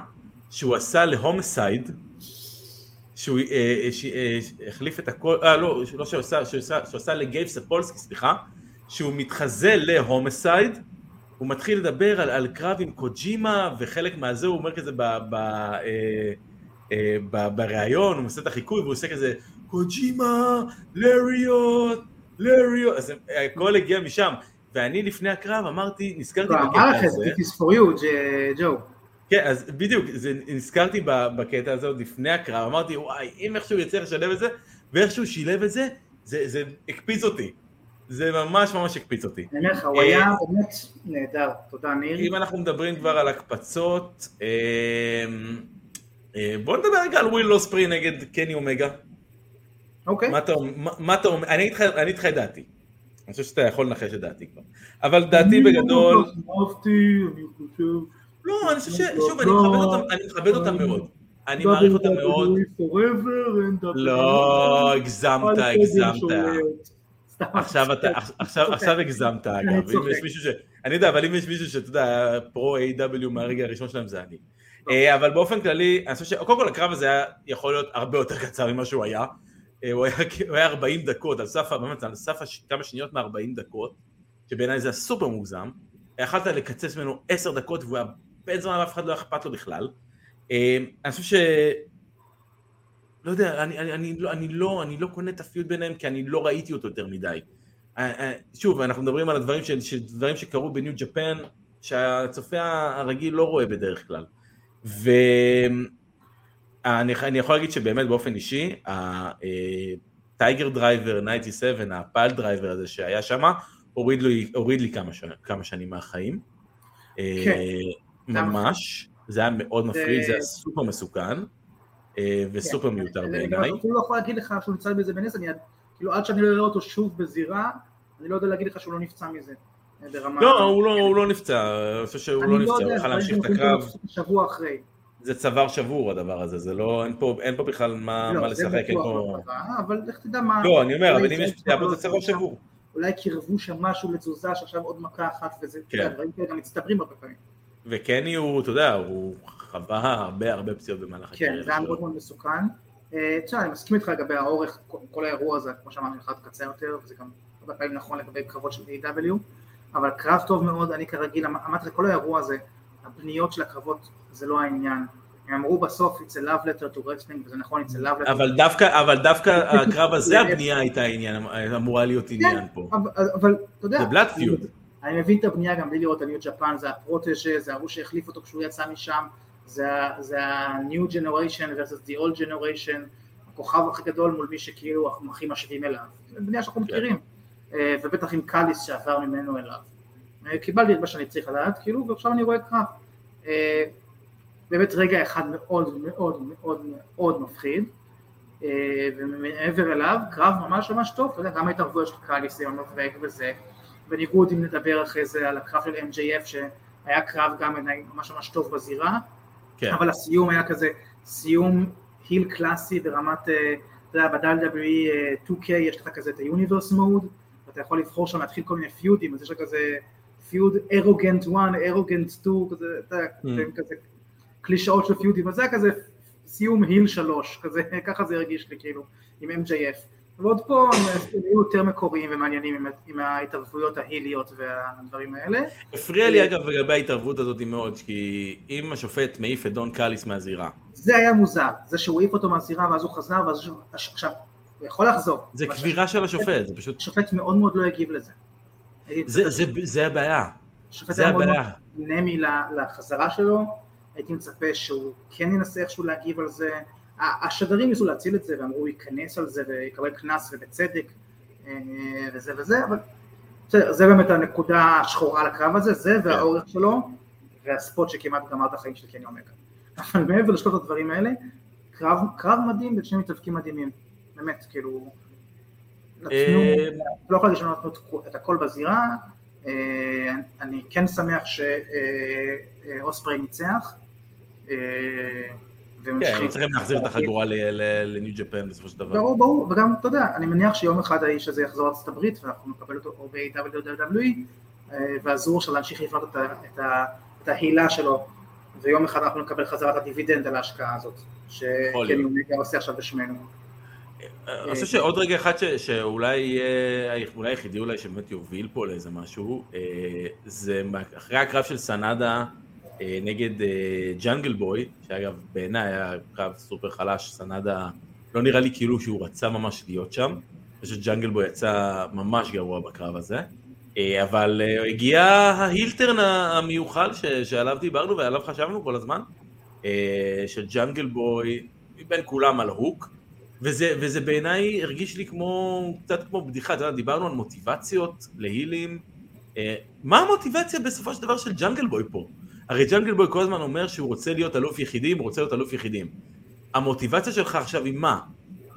שהוא עשה להומסייד, שהוא אה, אה, החליף את הכל, אה לא, לא שהוא עשה, שהוא עשה, שהוא עשה לגייב ספולסקי, סליחה, שהוא מתחזה להומסייד, הוא מתחיל לדבר על, על קרב עם קוג'ימה, וחלק מהזה הוא אומר כזה ב, ב, אה, אה, ב, בריאיון, הוא עושה את החיקוי והוא עושה כזה קוג'ימה, לריות, לריות, אז הכל הגיע משם, ואני לפני הקרב אמרתי, נזכרתי בקטע הזה. אמר לך את זה, is for you, ג'ו. כן, אז בדיוק, זה, נזכרתי בקטע הזה עוד לפני הקרב, אמרתי, וואי, אם איכשהו יצליח לשלב את זה, ואיכשהו שילב את זה, זה, זה הקפיץ אותי. זה ממש ממש הקפיץ אותי. אני אומר לך, הוא היה אה, באמת נהדר, תודה ניר. אם אנחנו מדברים כבר על הקפצות, אה, אה, בוא נדבר רגע על וויל לוספרי נגד קני אומגה. אוקיי. מה אתה אומר, אני אגיד לך את דעתי. אני חושב שאתה יכול לנחש את דעתי כבר. אבל דעתי בגדול... אני חושב... לא, אני חושב ש... שוב, אני מכבד אותם מאוד. אני מעריך אותם מאוד. לא, הגזמת, הגזמת. עכשיו אתה, עכשיו הגזמת אגב, אם יש מישהו ש... אני יודע, אבל אם יש מישהו שאתה יודע, פרו A.W מהרגע הראשון שלהם זה אני. אה, אבל באופן כללי, אני חושב ש... קודם כל הקרב הזה היה יכול להיות הרבה יותר קצר ממה שהוא היה. אה, הוא היה 40 דקות, על סף, באמת, על סף כמה שניות מ-40 דקות, שבעיניי זה סופר מוגזם. יכלת לקצץ ממנו 10 דקות והוא היה בן זמן אף אחד לא אכפת לו בכלל. אה, אני חושב ש... לא יודע, אני, אני, אני, לא, אני, לא, אני לא קונה את הפיוט ביניהם כי אני לא ראיתי אותו יותר מדי. אה, אה, שוב, אנחנו מדברים על הדברים, של דברים שקרו בניו ג'פן, שהצופה הרגיל לא רואה בדרך כלל. ואני יכול להגיד שבאמת באופן אישי, ה Tiger Driver 97, ה piledriver הזה שהיה שם, הוריד לי, הוריד לי כמה, כמה שנים מהחיים. כן. ממש, זה היה מאוד מפחיד, זה היה סופר מסוכן אה, וסופר מיותר בעיניי. אני לא יכול להגיד לך שהוא נמצא בזה בנס, כאילו עד שאני לא אראה אותו שוב בזירה, אני לא יודע להגיד לך שהוא לא נפצע מזה. לא, הוא לא, לא נפצע, אני חושב שהוא לא, לא נפצע, הוא יכול להמשיך את הקרב. שבוע אחרי. זה צוואר שבור הדבר הזה, זה לא, אין פה, אין פה בכלל מה, לא, מה לשחק, אין פה... אבל לך תדע מה... לא, אני אומר, אבל אם יש פציעה, זה צוואר שבור. אולי קירבו שם משהו לתזוזה, שעכשיו עוד מכה אחת, וזה, כן. דברים כאלה גם מצטברים הרבה פעמים. וקני הוא, אתה יודע, הוא חווה הרבה הרבה פציעות במהלך הקריירה. כן, זה היה מאוד מאוד מסוכן. אה, תשמע, אני מסכים איתך לגבי האורך, כל האירוע הזה, כמו שאמרתי, לך קצר יותר, וזה גם הרבה פעמים נכון לגבי קרבות של A.W, אבל קרב טוב מאוד, אני כרגיל, אמ-, אמרתי לך, כל האירוע הזה, הבניות של הקרבות זה לא העניין. הם אמרו בסוף, it's a love letter to wrestling, וזה נכון, it's a love letter. אבל דווקא, אבל דווקא הקרב הזה, הבנייה הייתה עניין, אמורה להיות עניין פה. אבל, אתה יודע, זה בלאט פיוד. אני מבין את הבנייה גם בלי לראות את הניו ג'פן, זה הפרוטג'ה, זה ההוא שהחליף אותו כשהוא יצא משם, זה ה-new generation versus the old generation, הכוכב הכי גדול מול מי שכאילו אנחנו הכי משווים אליו, זה בנייה שאנחנו כן. מכירים, אה, ובטח עם קאליס שעבר ממנו אליו. אה, קיבלתי את מה שאני צריך לדעת, כאילו, ועכשיו אני רואה קרב. אה, באמת רגע אחד מאוד מאוד מאוד מאוד מפחיד, ומעבר אליו, קרב ממש ממש טוב, אתה יודע, גם ההתערבויות של קאליס, יונובג וזה, בניגוד אם נדבר אחרי זה על הקרב של MJF שהיה קרב גם ממש ממש טוב בזירה, כן. אבל הסיום היה כזה סיום היל קלאסי ברמת, אה, אתה יודע, ב-WWE 2K יש לך כזה את ה-Universe Mode, ואתה יכול לבחור שם להתחיל כל מיני פיודים, אז יש לך כזה פיוד ארוגנט 1, ארוגנט 2, כזה, אתה יודע, mm. כזה קלישאות של פיודים, אז זה היה כזה סיום היל 3, כזה, ככה זה הרגיש לי כאילו, עם MJF. ועוד פה הם יהיו יותר מקוריים ומעניינים עם, עם ההתערבויות ההיליות והדברים האלה. הפריע לי אגב לגבי ההתערבות הזאת מאוד, כי אם השופט מעיף את דון קאליס מהזירה. זה היה מוזר, זה שהוא העיף אותו מהזירה ואז הוא חזר, ואז. עכשיו, הוא יכול לחזור. זה קבירה של השופט, זה פשוט... השופט מאוד מאוד לא הגיב לזה. זה, זה, זה הבעיה. זה הבעיה. נמי לחזרה שלו, הייתי מצפה שהוא כן ינסה איכשהו להגיב על זה. השדרים ניסו להציל את זה ואמרו ייכנס על זה ויקבל קנס ובצדק אה, וזה וזה, אבל בסדר, זה באמת הנקודה השחורה לקרב הזה, זה והאורך שלו והספוט שכמעט גמר את החיים של קני אומגה. אבל מעבר לשלושת הדברים האלה, קרב, קרב מדהים בין שני מתאבקים מדהימים, באמת, כאילו, נתנו, אה, לא יכול להגיד שנתנו את הכל בזירה, אה, אני כן שמח שאוספרי ניצח. אה, כן, צריכים להחזיר את החגורה לניו ג'פן בסופו של דבר. ברור, ברור, וגם, אתה יודע, אני מניח שיום אחד האיש הזה יחזור לארצות הברית ואנחנו נקבל אותו או ב-WWE, אה, והזור של להמשיך לבנות את, ההילה שלו, ויום אחד אנחנו נקבל חזרה את הדיבידנד על ההשקעה הזאת, שקני אומגה עושה עכשיו בשמנו. אני חושב שעוד רגע אחד שאולי יהיה, אולי היחידי אולי שבאמת יוביל פה לאיזה משהו, אה, זה אחרי הקרב של סנאדה אה, נגד אה, ג'אנגל בוי, שאגב בעיניי היה קרב סופר חלש, סנאדה לא נראה לי כאילו שהוא רצה ממש להיות שם, אני חושב שג'אנגל בוי יצא ממש גרוע בקרב הזה, אה, אבל אה, הגיע ה heel turn המיוחל ש- שעליו דיברנו ועליו חשבנו כל הזמן, אה, של ג'אנגל בוי, מבין כולם על הוק, וזה, וזה בעיניי הרגיש לי כמו, קצת כמו בדיחה, אתה יודע, דיברנו על מוטיבציות ל heelים. אה, מה המוטיבציה בסופו של דבר של ג'אנגל בוי פה? הרי ג'אנגל בוי כל הזמן אומר שהוא רוצה להיות אלוף יחידים, הוא רוצה להיות אלוף יחידים. המוטיבציה שלך עכשיו היא מה?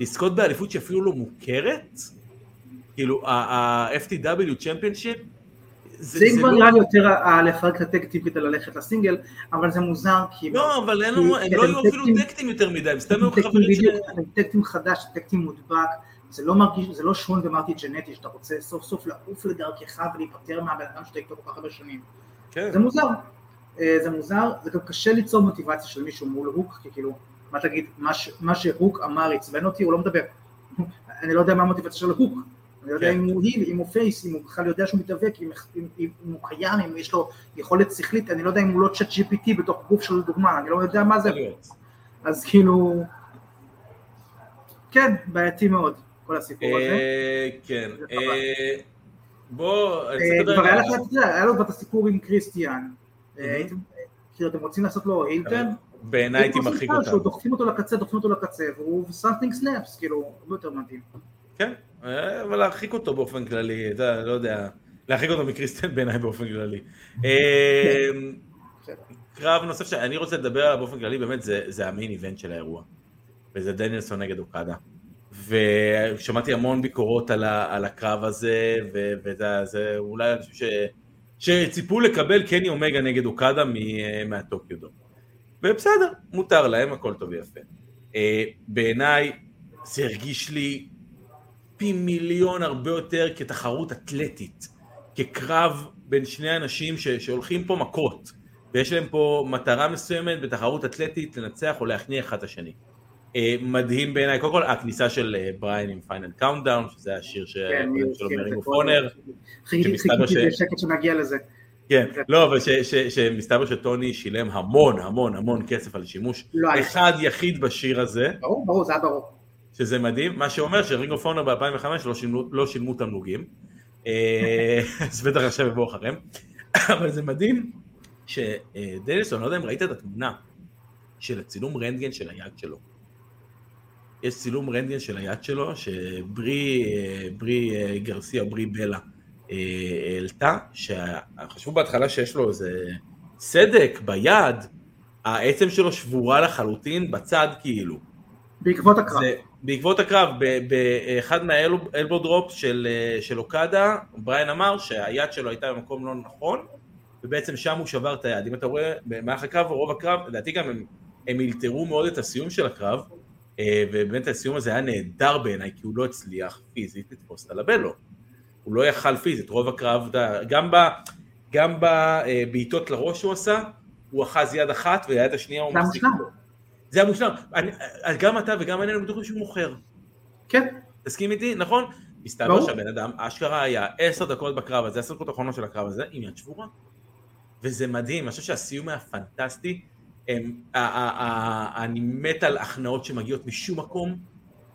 לזכות באליפות שאפילו לא מוכרת? כאילו, ה-FTW צ'מפיונשיפ? זה כבר נראה לי יותר לפרק את הטקטים כדי ללכת לסינגל, אבל זה מוזר כי... לא, אבל הם לא היו אפילו טקטים- יותר מדי, הם סתם היו חברים של... בדיוק, אתם טקטים חדש, טקטים מודבק, זה לא מרגיש, זה לא שון ומרטי ג'נטי שאתה רוצה סוף סוף לעוף לדרכך ולהיפטר מהבן אדם שאתה איתו כל כך הרבה שנים. כן. זה מוזר, זה מוזר, זה גם קשה ליצור מוטיבציה של מישהו מול הוק, כי כאילו, מה תגיד, מה ש- מה שהוק אמר עצבן אותי, הוא לא מדבר. אני לא יודע מה המוטיבציה של הוק, אני לא יודע כן. אם הוא היל, אם הוא פייס, אם הוא בכלל יודע שהוא מתאבק, אם, אם, אם הוא קיים, אם יש לו יכולת שכלית, אני לא יודע אם הוא לא צ'אט GPT בתוך גוף של דוגמה, אני לא יודע מה זה. אז כאילו, כן, בעייתי מאוד, כל הסיפור הזה. אה, כן. אה, בוא, אה, כבר היה לך, היה לו את הסיפור עם קריסטיאן. אה, כאילו, אתם רוצים לעשות לו הילטן? בעיניי הייתי מרחיק אותם. דוחפים אותו לקצה, דוחפים אותו לקצה, והוא something snaps, כאילו, הרבה יותר מדהים. כן, אה, אבל להרחיק אותו באופן כללי, אתה לא יודע, להרחיק אותו מקריסטיאן בעיניי באופן כללי. אה, בסדר. קרב נוסף שאני רוצה לדבר עליו באופן כללי, באמת זה, זה המיין איבנט של האירוע. וזה דניאלסון נגד אוקדה. ושמעתי המון ביקורות על, ה, על הקרב הזה, ו- וזה זה אולי אנשים שציפו לקבל קני אומגה נגד אוקדה מ- מהטוקיו דום. ובסדר, מותר להם, הכל טוב ויפה. אה, בעיניי זה הרגיש לי פי מיליון הרבה יותר כתחרות אתלטית, כקרב בין שני אנשים ש, שהולכים פה מכות, ויש להם פה מטרה מסוימת בתחרות אתלטית לנצח או להכניע אחד את השני. אה, מדהים בעיניי, קודם כל הכניסה של אה, בריין עם Final Countdown, שזה השיר כן, את אוף זה. אונר, חיכיתי בשקט שנגיע לזה. כן, לא, אבל שמסתבר שטוני שילם המון המון המון כסף על שימוש לא. אחד יחיד בשיר הזה, ברור, ברור, זה היה ברור. שזה מדהים, מה שאומר ש Ring of Honor ב-2005 לא שילמו- לא שילמו תמלוגים, אה, אז בטח עכשיו יבואו אחריהם, אבל זה מדהים שדניאלסון, לא יודע אם ראית את התמונה של הצילום רנטגן של היד שלו. יש צילום רנטגן של היד שלו, שברי אה, ברי אה, גרסיה, ברי בלה, אה, העלתה, שחשבו בהתחלה שיש לו איזה סדק ביד, העצם שלו שבורה לחלוטין בצד כאילו. בעקבות הקרב. זה, בעקבות הקרב, באחד מהאלבו דרופ של, של אוקדה, בריין אמר שהיד שלו הייתה במקום לא נכון, ובעצם שם הוא שבר את היד. אם אתה רואה, במהלך הקרב, רוב הקרב, לדעתי גם הם, הם אילתרו מאוד את הסיום של הקרב, ובאמת הסיום הזה היה נהדר בעיניי, כי הוא לא הצליח פיזית לתפוס את הלבלו. הוא לא יכל פיזית, רוב הקרב, גם, ב, גם בבעיטות לראש שהוא עשה, הוא אחז יד אחת ויד השנייה הוא מחזיק. המושלם. זה היה מושלם. אני, גם אתה וגם אני בטוחים שהוא מוכר. כן, תסכים איתי, נכון? מסתבר. שהבן אדם אשכרה היה עשר דקות בקרב הזה, עשר דקות האחרונות של הקרב הזה, עם יד שבורה. וזה מדהים, אני חושב שהסיום היה פנטסטי. אני מת על הכנעות שמגיעות משום מקום,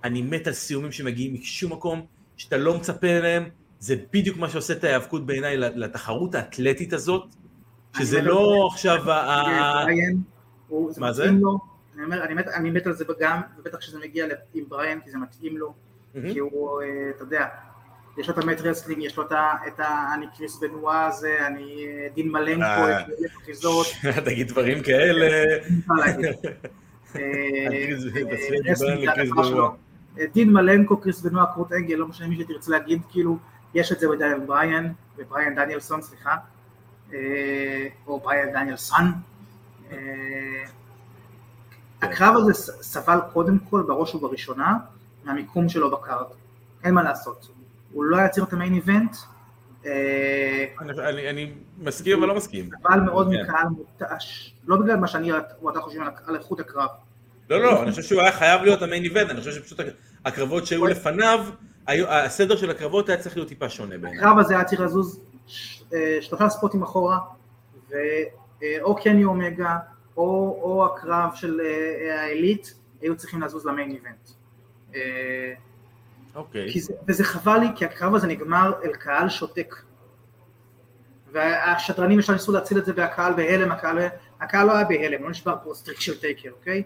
אני מת על סיומים שמגיעים משום מקום, שאתה לא מצפה אליהם, זה בדיוק מה שעושה את ההיאבקות בעיניי לתחרות האתלטית הזאת, שזה לא עכשיו ה- מה זה? אני מת- על זה גם, ובטח כשזה מגיע עם בריין, כי זה מתאים לו. כי הוא, אה, אתה יודע, יש לו את ה mat wrestling, יש לו את ה... אני קריס בנואה הזה, אני אה, דין מלנקו, אה. את אחיזות, תגיד דברים כאלה. בנואה. דין מלנקו, קריס בנואה, קורט אנגל, לא משנה מי שתרצה להגיד, כאילו, יש את זה בדניאל בריאן, ובריאן דניאלסון, סליחה, אה, או בריאן דניאלסון. הקרב הזה סבל קודם כל, בראש ובראשונה, מהמיקום שלו בקארד. אין מה לעשות. הוא לא היה צריך את המיין איבנט. אה, אני מסכים אבל לא מסכים. סבל מאוד כן. מקהל מותש, לא בגלל מה שאני ואתה חושבים על איכות הקרב. לא, לא, אני חושב שהוא היה חייב להיות המיין איבנט, אני חושב שפשוט הקרבות שהיו לפניו, הסדר של הקרבות היה צריך להיות טיפה שונה בעיניי. הקרב הזה היה צריך לזוז אה, שלושה spotים אחורה, ואו קני אומגה, או הקרב של אה, העילית, היו צריכים לזוז ל main event. אוקיי. וזה חבל לי, כי הקרב הזה נגמר אל קהל שותק. והשדרנים ישר ניסו להציל את זה והקהל בהלם, הקהל, הקהל לא היה בהלם, לא נשבר פה streak של טייקר, אוקיי?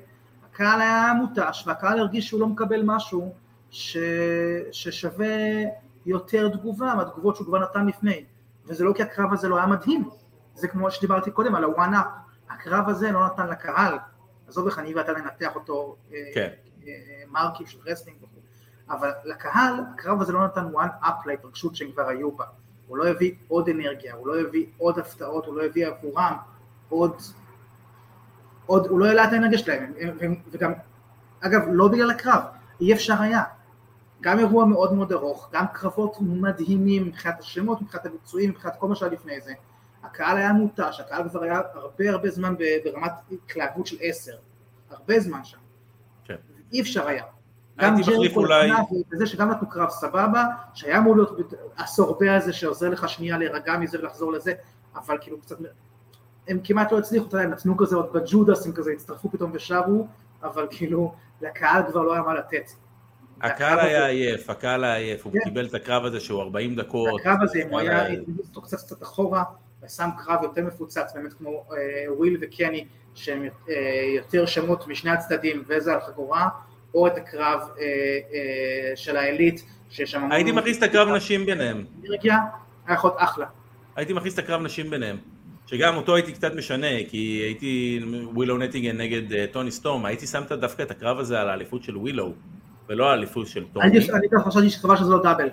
הקהל היה מותש והקהל הרגיש שהוא לא מקבל משהו ש... ששווה יותר תגובה מהתגובות שהוא כבר נתן לפני וזה לא כי הקרב הזה לא היה מדהים זה כמו שדיברתי קודם על ה one up הקרב הזה לא נתן לקהל עזוב איך אני ואתה לנתח אותו אה, כן. אה, markים של wrestling וכו' אבל לקהל הקרב הזה לא נתן one up להתרגשות שהם כבר היו בה הוא לא הביא עוד אנרגיה, הוא לא הביא עוד הפתעות, הוא לא הביא עבורם עוד עוד, הוא לא העלה את האנרגיה שלהם, וגם, אגב, לא בגלל הקרב, אי אפשר היה. גם אירוע מאוד מאוד ארוך, גם קרבות מדהימים מבחינת השמות, מבחינת הביצועים, מבחינת כל מה שהיה לפני זה. הקהל היה מותש, הקהל כבר היה הרבה הרבה זמן ברמת התלהבות של עשר, הרבה זמן שם. כן. אי אפשר היה. גם ג'ריקו אולי... וזה שגם נתנו קרב סבבה, שהיה אמור להיות הסורבה הזה שעוזר לך שנייה להירגע מזה ולחזור לזה, אבל כאילו קצת הם כמעט לא הצליחו, אתה יודע, הם נתנו כזה עוד בג'ודס, הם כזה הצטרפו פתאום ושרו, אבל כאילו, לקהל כבר לא היה מה לתת. הקהל היה עייף, הקהל היה עייף, הוא כן. קיבל את הקרב הזה שהוא 40 דקות. הקרב הזה, אם הוא היה, הכניס אותו קצת קצת אחורה, ושם קרב יותר מפוצץ, באמת כמו אה, וויל וקני, שהם אה, יותר שמות משני הצדדים, וזה על חגורה, או את הקרב אה, של העילית, שיש שם... הייתי מכניס את הקרב נשים ביניהם. היה יכול להיות אחלה. הייתי מכניס את הקרב נשים ביניהם. שגם אותו הייתי קצת משנה, כי הייתי ווילו נטינגן נגד uh, טוני סטורם, הייתי שם דווקא את הקרב הזה על האליפות של ווילו, ולא על האליפות של טוני. אני גם חשבתי שחבל שזה לא דאבל.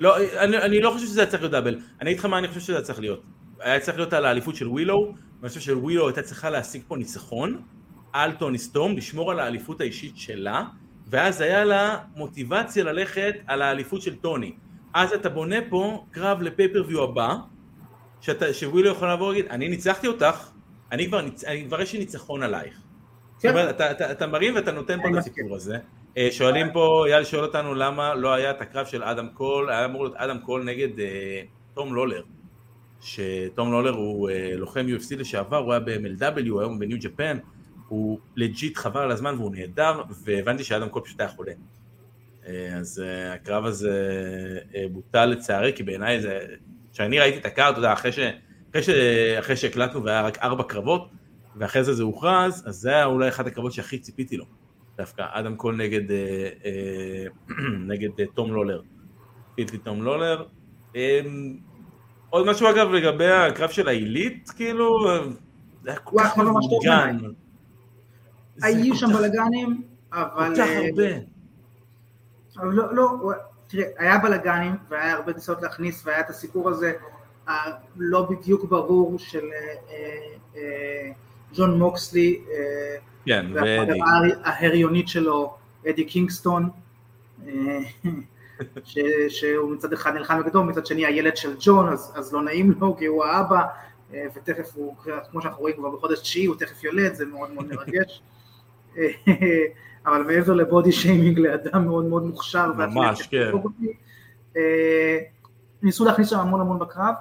לא, אני, אני לא חושב שזה היה צריך להיות דאבל, אני אגיד לך מה אני חושב שזה היה צריך להיות. היה צריך להיות על האליפות של ווילו, ואני חושב שווילו הייתה צריכה להשיג פה ניצחון על טוני סטורם, לשמור על האליפות האישית שלה, ואז היה לה מוטיבציה ללכת על האליפות של טוני. אז אתה בונה פה קרב ל pay-per-view הבא, שאתה, שווילו יכול לבוא ולהגיד, אני ניצחתי אותך, אני כבר, אני כבר יש לי ניצחון עלייך. כן. אתה, אתה, אתה, אתה מרים ואתה נותן פה את הסיפור הזה. אה, שואלים פה, אייל שואל אותנו למה לא היה את הקרב של אדם קול, היה אמור להיות אדם קול נגד אה, תום לולר. שתום לולר הוא אה, לוחם UFC לשעבר, הוא היה ב-MLW, היום בניו ג'פן, הוא legit חבל על הזמן והוא נהדר, והבנתי שאדם קול פשוט היה חולה. אה, אז אה, הקרב הזה אה, בוטל לצערי, כי בעיניי זה כשאני ראיתי את ה card, אתה יודע, אחרי, ש... אחרי, ש... אחרי שהקלטנו והיה רק ארבע קרבות, ואחרי זה זה הוכרז, אז זה היה אולי אחד הקרבות שהכי ציפיתי לו, דווקא, אדם קול נגד, נגד תום לולר. ציפיתי תום לולר. אה, עוד משהו אגב לגבי הקרב של העילית, כאילו, זה היה כל כך מבולגן. היו שם בלאגנים, אבל... כל כך הרבה. אבל לא, לא, תראה, היה בלאגנים והיה הרבה ניסיונות להכניס והיה את הסיפור הזה הלא בדיוק ברור של אה, אה, אה, ג'ון מוקסלי, כן, ואדי. ההריונית שלו, אדי קינגסטון, ש, שהוא מצד אחד נלחם בגדול, מצד שני הילד של ג'ון, אז, אז לא נעים לו כי הוא האבא, ותכף הוא, כמו שאנחנו רואים כבר בחודש תשיעי, הוא תכף יולד, זה מאוד מאוד מרגש. אבל מעבר לבודי שיימינג לאדם מאוד מאוד מוכשר, ממש, כן. אה, ניסו להכניס שם המון המון בקרב,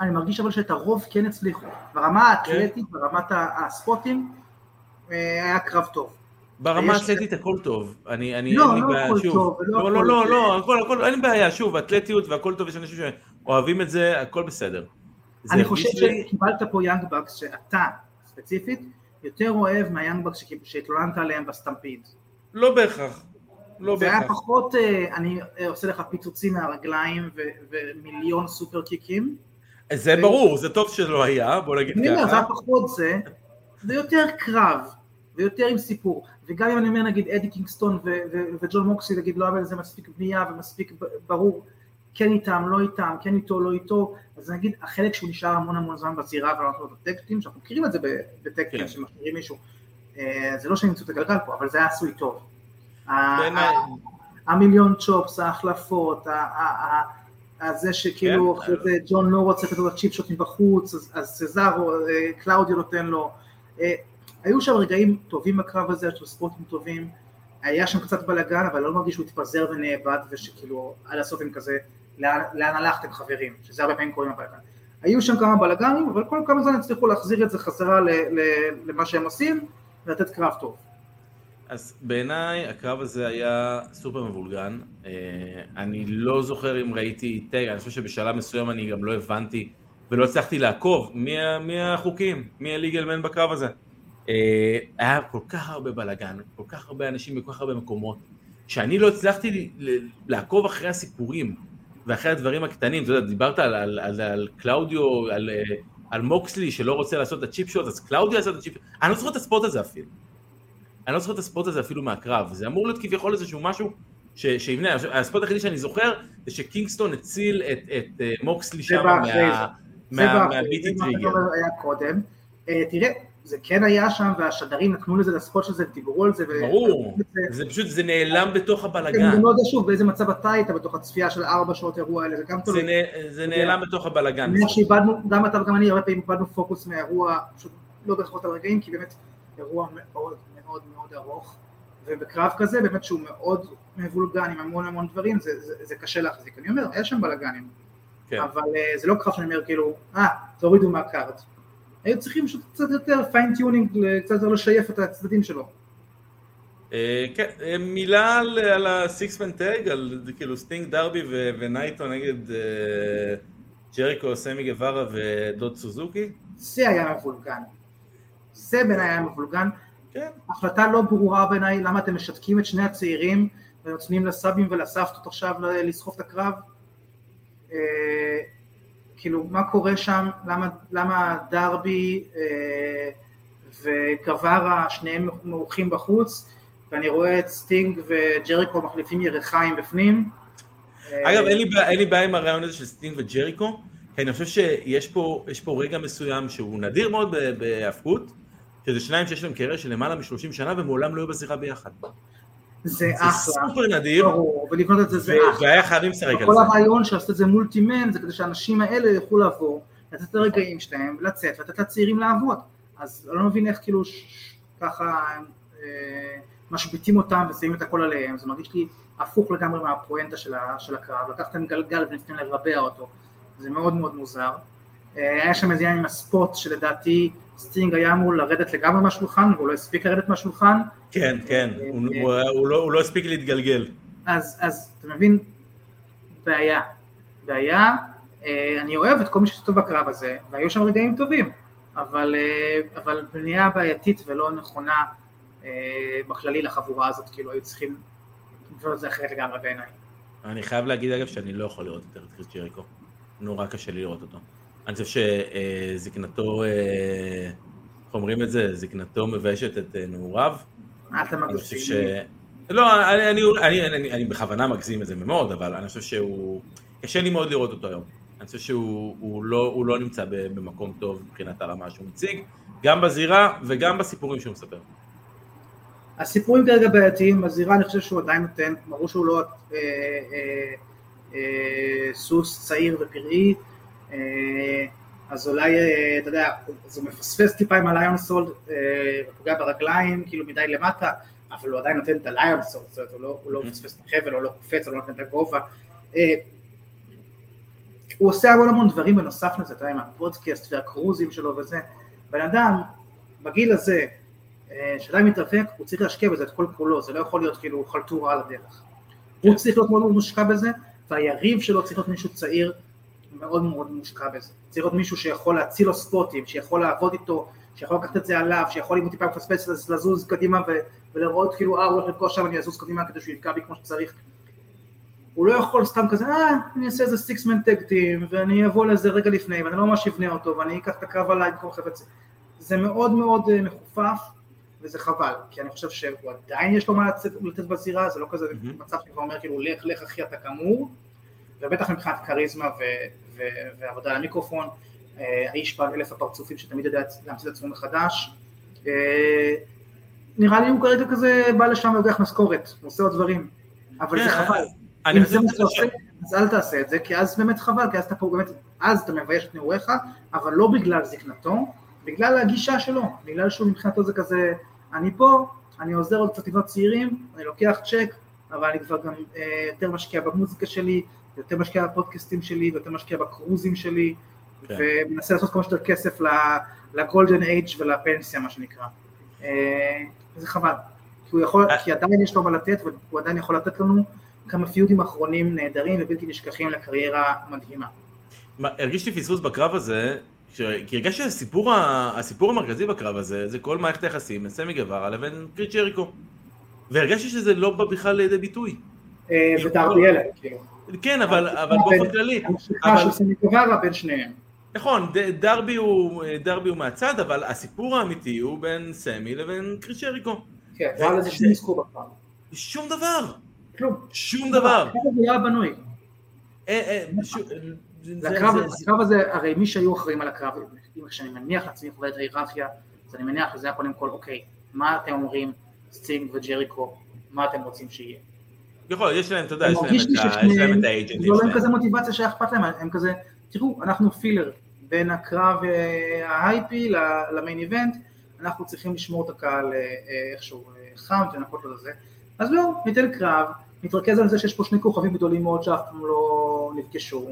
אני מרגיש אבל שאת הרוב כן הצליחו, ברמה האתלטית, כן. ברמת הספוטים, אה, היה קרב טוב. ברמה האתלטית הכל טוב, אני, אני, לא, לא הכל טוב, לא, לא, לא, לא, הכל, הכל, אין בעיה, שוב, אתלטיות והכל טוב, יש אנשים שאוהבים את זה, הכל בסדר. אני חושב שקיבלת פה יאנג בקס, שאתה, ספציפית, יותר אוהב מהיאנג בקס שהתלוננת עליהם ב Stampede. לא בהכרח. לא זה בהכרח. היה פחות, אה, אני אה, עושה לך פיצוצים מהרגליים ומיליון superkickים. זה ו... ברור, זה טוב שלא היה, בוא נגיד ככה. זה היה פחות זה, זה יותר קרב. ויותר עם סיפור, וגם אם אני אומר נגיד אדי קינגסטון ו- ו- וג'ון מוקסלי, נגיד לא היה לזה מספיק בנייה ומספיק ברור, כן איתם, לא איתם, כן איתו, לא איתו, אז נגיד החלק שהוא נשאר המון המון זמן בזירה ולא נתנו את הטקטים, שאנחנו מכירים את זה בטקטים כן. שמכירים מישהו, אה, זה לא שהם ימצאו את הגלגל פה, אבל זה היה עשוי טוב. המיליון צ'ופס, ההחלפות, זה שכאילו כן, אחרי זה ג'ון לא רוצה לתת לו צ'יפ שוט מבחוץ, אז סזארו, אה, קלאודיו נותן לו. אה, היו שם רגעים טובים בקרב הזה, של ספורטים טובים, היה שם קצת בלאגן, אבל לא מרגיש שהוא התפזר ונאבד, ושכאילו עד הסוף הם כזה, לאן, לאן הלכתם חברים, שזה הרבה פעמים קוראים הבלאגן. היו שם כמה בלאגנים, אבל כל כמה זמן הצליחו להחזיר את זה חזרה ל, ל, למה שהם עושים, ולתת קרב טוב. אז בעיניי הקרב הזה היה סופר מבולגן. אה, אני לא זוכר אם ראיתי טייק, אני חושב שבשלב מסוים אני גם לא הבנתי ולא הצלחתי לעקוב מי, מי החוקים, מי הליגל מן בקרב הזה. אה, היה כל כך הרבה בלאגן, כל כך הרבה אנשים בכל כך הרבה מקומות, שאני לא הצלחתי לעקוב אחרי הסיפורים ואחרי הדברים הקטנים, אתה יודע, דיברת על, על, על, על קלאודיו, על, על מוקסלי שלא רוצה לעשות את ה cheap shot, אז קלאודיו עשה את ה cheap shot, אני לא זוכר את ה spot הזה אפילו. אני לא זוכר את ה spot הזה אפילו מהקרב, זה אמור להיות כביכול איזשהו משהו שיבנה, ה spot היחידי שאני זוכר זה שקינגסטון הציל את, את אה, מוקסלי שם מהביטי טריגר. זה היה קודם, תראה, זה כן היה שם, והשדרים נתנו לזה לספוט של זה, ודיברו על זה. ברור, זה פשוט, זה נאלם בתוך הבלגן. זה מאוד חשוב, באיזה מצב אתה היית בתוך הצפייה של ארבע שעות אירוע האלה, זה גם תלוי. זה נאלם בתוך הבלגן. שאיבדנו, גם אתה וגם אני, הרבה פעמים איבדנו פוקוס מהאירוע, פשוט לא בהכרח על הרגעים, כי באמת אירוע מאוד מאוד מאוד ארוך, ובקרב כזה, באמת שהוא מאוד מבולגן עם המון המון דברים, זה קשה להחזיק. אני אומר, היה שם בלגנים. כן. אבל אה, זה לא קרב שאני אומר כאילו, אה, תורידו מה card. היו צריכים פשוט קצת יותר fine tuning, קצת יותר לשייף את הצדדים שלו. אה, כן, אה, מילה על ה six man tag, על כאילו סטינג דרבי ונייטו נגד אה, ג'ריקו, סמי גווארה ודוד סוזוקי? זה היה מבולגן. זה בעיניי היה מבולגן. כן. החלטה לא ברורה בעיניי למה אתם משתקים את שני הצעירים ונותנים לסבים ולסבתות עכשיו לסחוב את הקרב. כאילו מה קורה שם, למה, למה דרבי אה, וגווארה שניהם מרוחים בחוץ ואני רואה את סטינג וג'ריקו מחליפים ירחיים בפנים. אגב אין לי, אין לי בעיה עם הרעיון הזה של סטינג וג'ריקו, כי אני חושב שיש פה, פה רגע מסוים שהוא נדיר מאוד בהפקות, שזה שניים שיש להם קריירה של למעלה מ-30 שנה ומעולם לא היו בזירה ביחד. זה אחלה. זה סופר נדיר. ברור, ולבנות את זה זה אחלה. והיה חייבים לשחק על זה. כל הרעיון שעשת את זה מולטי-מן זה כדי שהאנשים האלה יוכלו לבוא, לתת את הרגעים שלהם, לצאת, לתת לצעירים לעבוד. אז אני לא מבין איך כאילו ככה אה, משביתים אותם ושמים את הכל עליהם, זה מרגיש לי הפוך לגמרי מהפואנטה של הקרב, לקחתם גלגל וניסיתם לרבע אותו, זה מאוד מאוד מוזר. אה, היה שם איזה עניין עם ה spot שלדעתי סטינג היה אמור לרדת לגמרי מהשולחן והוא לא הספיק לרדת מהשולחן. כן, כן, לא, הוא לא הספיק להתגלגל. אז אתה מבין, בעיה. בעיה, אה, אני אוהב את כל מי שטוב בקרב הזה, והיו שם רגעים טובים, אבל, אה, אבל בנייה בעייתית ולא נכונה אה, בכללי לחבורה הזאת, כאילו היו צריכים לבנות את זה אחרת לגמרי בעיניי. אני חייב להגיד אגב שאני לא יכול לראות את קריס ג'ריקו, נורא קשה לי לראות אותו. אני חושב שזקנתו, אה, איך אומרים את זה? זקנתו מביישת את אה, נעוריו. אתה מגזים? ש... לא, אני, אני, אני, אני, אני בכוונה מגזים את זה מאוד, אבל אני חושב שהוא... קשה לי מאוד לראות אותו היום. אני חושב שהוא לא, לא נמצא במקום טוב מבחינת הרמה שהוא מציג, גם בזירה וגם בסיפורים שהוא מספר. הסיפורים כרגע בעייתיים, בזירה אני חושב שהוא עדיין נותן, ברור שהוא לא אה, אה, אה, סוס צעיר ופראי, אז אולי, אה, אתה יודע, אז הוא מפספס טיפה עם הליון סולד, אה, פוגע ברגליים, כאילו מדי למטה, אבל הוא עדיין נותן את הליון סולד, זאת אומרת, הוא לא, הוא לא mm-hmm. מפספס את החבל, הוא לא קופץ, הוא לא נותן את הגובה. הוא עושה המון המון דברים בנוסף לזה, אתה יודע, עם הפודקאסט והקרוזים שלו וזה. בן אדם, בגיל הזה, שעדיין מתאבק, הוא צריך להשקיע בזה את כל כולו, זה לא יכול להיות כאילו חלטורה על הדרך. הוא כן. צריך להיות מאוד מושקע בזה, והיריב שלו צריך להיות מישהו צעיר מאוד מאוד מושקע בזה. צריך להיות מישהו שיכול להציל לו ספוטים, שיכול לעבוד איתו, שיכול לקחת את זה עליו, שיכול אם הוא טיפה מפספס לזוז קדימה ו- ולראות כאילו אה הוא הולך לפגוש שם אני אזוז קדימה כדי שהוא יפגע בי כמו שצריך. הוא לא יכול סתם כזה אה אני אעשה איזה סיקס מן טקטים ואני אבוא לזה רגע לפני ואני לא ממש אבנה אותו ואני אקח את הקרב עליי במקום חפץ. זה מאוד מאוד אה, מחופף וזה חבל, כי אני חושב שהוא עדיין יש לו מה לצאת, לתת בזירה, זה לא כזה מהמם. מצב שכבר אומר כאילו לך, לך אחי אתה כמור, ובטח מבחינת כריזמה ו, ו, ועבודה על המיקרופון, אה, האיש בעל אלף הפרצופים שתמיד יודע להמציא את עצמו מחדש, אה, נראה לי הוא כרגע כזה בא לשם ולוקח משכורת, עושה עוד דברים, אבל זה כן, חבל, אם זה מה שאתה. עושה, אז אל תעשה את זה, כי אז באמת חבל, כי אז אתה פה באמת, אז אתה מבייש את נעוריך, אבל לא בגלל זקנתו, בגלל הגישה שלו, בגלל שהוא מבחינתו זה כזה, אני פה, אני עוזר עוד קצת לבנות צעירים, אני לוקח צ'ק, אבל אני כבר גם אה, יותר משקיע במוזיקה שלי, יותר משקיע בפודקאסטים שלי, ויותר משקיע בקרוזים שלי, כן. ומנסה לעשות כמה שיותר כסף לגולדן אייג' ולפנסיה, מה שנקרא. אה, זה חבל, כי הוא יכול, אה. כי עדיין יש לו מה לתת, והוא עדיין יכול לתת לנו כמה פיודים אחרונים נהדרים ובלתי נשכחים לקריירה מדהימה. מה, הרגיש לי פספוס בקרב הזה, ש... כי הרגשתי שהסיפור ה... הסיפור המרכזי בקרב הזה, זה כל מערכת היחסים בין סמי גווארה לבין כריס ג'ריקו. והרגשתי שזה לא בא בכלל לידי ביטוי. אה, ודארבי אלן, כאילו. כן, אבל, באופן כללי. המשיכת חבל- של סמי גווארה בין שניהם. נכון, דרבי הוא, דרבי הוא מהצד, אבל הסיפור האמיתי הוא בין סמי לבין כריס ג'ריקו. כן, והיה לזה שני מסקור בפעם. שום דבר. כלום. שום דבר. הקרב הזה היה בנוי. זה- הקרב זה- הזה, הרי מי שהיו אחראים על הקרב, אם שאני מניח לעצמי חובר את ההיררכיה, אז אני מניח שזה היה קודם כל, אוקיי, מה אתם אומרים, סטינג וג'ריקו, מה אתם רוצים שיהיה? יכול, יש להם, אתה יודע, יש להם את את האג'נטים לא להם שלהם. כזה מוטיבציה שהיה אכפת להם, הם כזה, תראו, אנחנו פילר בין הקרב אה, ההייפי ל- ל main event, אנחנו צריכים לשמור את הקהל אה, אה, איכשהו אה, חם ולנקות לו לזה, אז לא, ניתן קרב, נתרכז על זה שיש פה שני כוכבים גדולים מאוד שאף פעם לא נפגשו,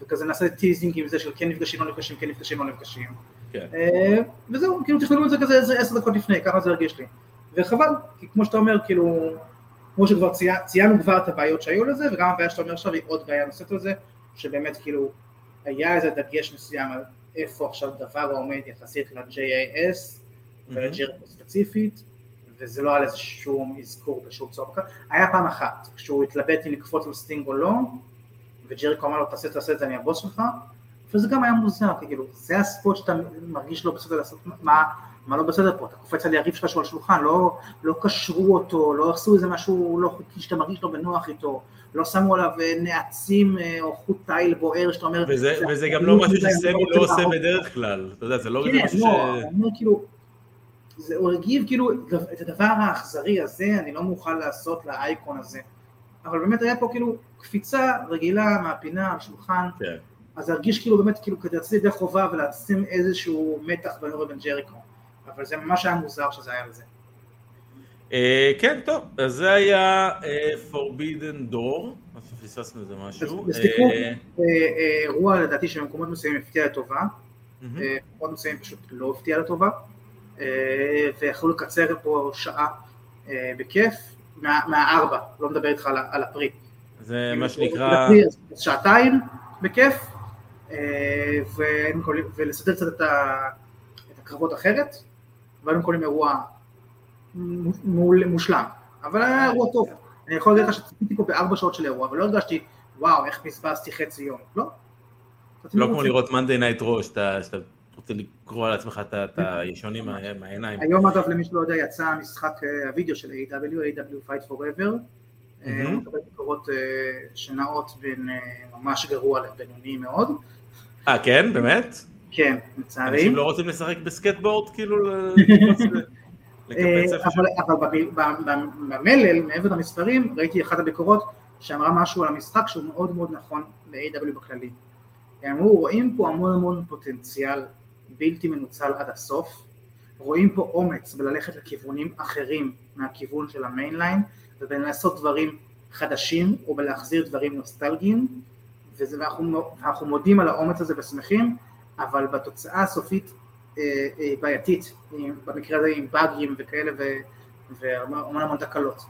וכזה נעשה teasing עם זה של כן נפגשים, לא נפגשים, כן נפגשים, לא נפגשים, כן. אה, וזהו, כאילו תכננו את זה כזה עשר דקות לפני, ככה זה הרגיש לי, וחבל, כי כמו שאתה אומר, כאילו, כמו שכבר צי... ציינו כבר את הבעיות שהיו לזה, וגם הבעיה שאתה אומר עכשיו היא עוד בעיה נוספת לזה, שבאמת כאילו היה איזה דגש מסוים על איפה עכשיו דבר עומד יחסית ל-JAS ולג'ריקו ספציפית, וזה לא היה לזה שום אזכור בשום צורה. היה פעם אחת, כשהוא התלבט אם לקפוץ על סטינג או לא, וג'ריקו אמר לו תעשה תעשה את זה אני הבוס שלך, וזה גם היה מוזר, כי כאילו זה ה spot שאתה מרגיש לא בסדר לעשות, מה, מה לא בסדר פה, אתה קופץ על יריב שלך שהוא על השולחן, לא, לא קשרו אותו, לא עשו איזה משהו לא חוקי שאתה מרגיש לא בנוח איתו, לא שמו עליו אה, נעצים אה, או חוט תיל בוער שאתה אומר, וזה, זה וזה גם אחריות לא משהו שסמי לא עושה בדרך כלל, אתה יודע, זה לא כן, משהו ש... לא, אני אומר כאילו, זה, הוא הגיב כאילו את הדבר האכזרי הזה, אני לא מוכן לעשות לאייקון הזה. אבל באמת היה פה כאילו קפיצה רגילה מהפינה על שולחן, כן. אז זה הרגיש כאילו באמת כאילו כדי לצאת ידי חובה ולשים איזשהו מתח בינו ובין ג'ריקו. אבל זה ממש היה מוזר שזה היה לזה. אה, כן, טוב, אז זה היה אה, Forbidden Door, אז פספסנו איזה משהו. אז תקראו, אה, אה, אירוע לדעתי שבמקומות מסוימים הפתיע לטובה. אה, במקומות מסוימים פשוט לא הפתיע לטובה, אה, ויכלו לקצר פה שעה אה, בכיף, מה- מהארבע, לא מדבר איתך על על הפרי. זה מה שנקרא... אז שעתיים בכיף, יכולים- ולסדר קצת את את הקרבות אחרת, והיינו יכולים אירוע מושלם, אבל היה אירוע טוב. אני יכול להגיד לך שציפיתי פה בארבע שעות של אירוע, ולא הרגשתי, וואו, איך בזבזתי חצי יום. לא. לא כמו לראות Monday Night Raw, שאתה רוצה לקרוע לעצמך את האישונים מה- מהעיניים. היום אגב למי שלא יודע יצא משחק אה, הווידאו של AEW, AEW Fight Forever, אה. הוא מקבל ביקורות אה, שנעות בין ממש גרוע לבינוני מאוד, אה, כן? באמת? כן, לצערי, אנשים לא רוצים לשחק בסקייטבורד, כאילו? ל- לקפץ אה, אבל אבל במלל, מעבר למספרים, ראיתי אחת הביקורות שאמרה משהו על המשחק שהוא מאוד מאוד נכון ל-AEW בכללי. הם אמרו, רואים פה המון המון פוטנציאל בלתי מנוצל עד הסוף, רואים פה אומץ בללכת לכיוונים אחרים מהכיוון של ה mainline, ובלעשות דברים חדשים, או בלהחזיר דברים נוסטלגיים, ואנחנו מודים על האומץ הזה ושמחים, אבל בתוצאה הסופית אה, אה, בעייתית, במקרה הזה עם באגים וכאלה, והמון המון תקלות.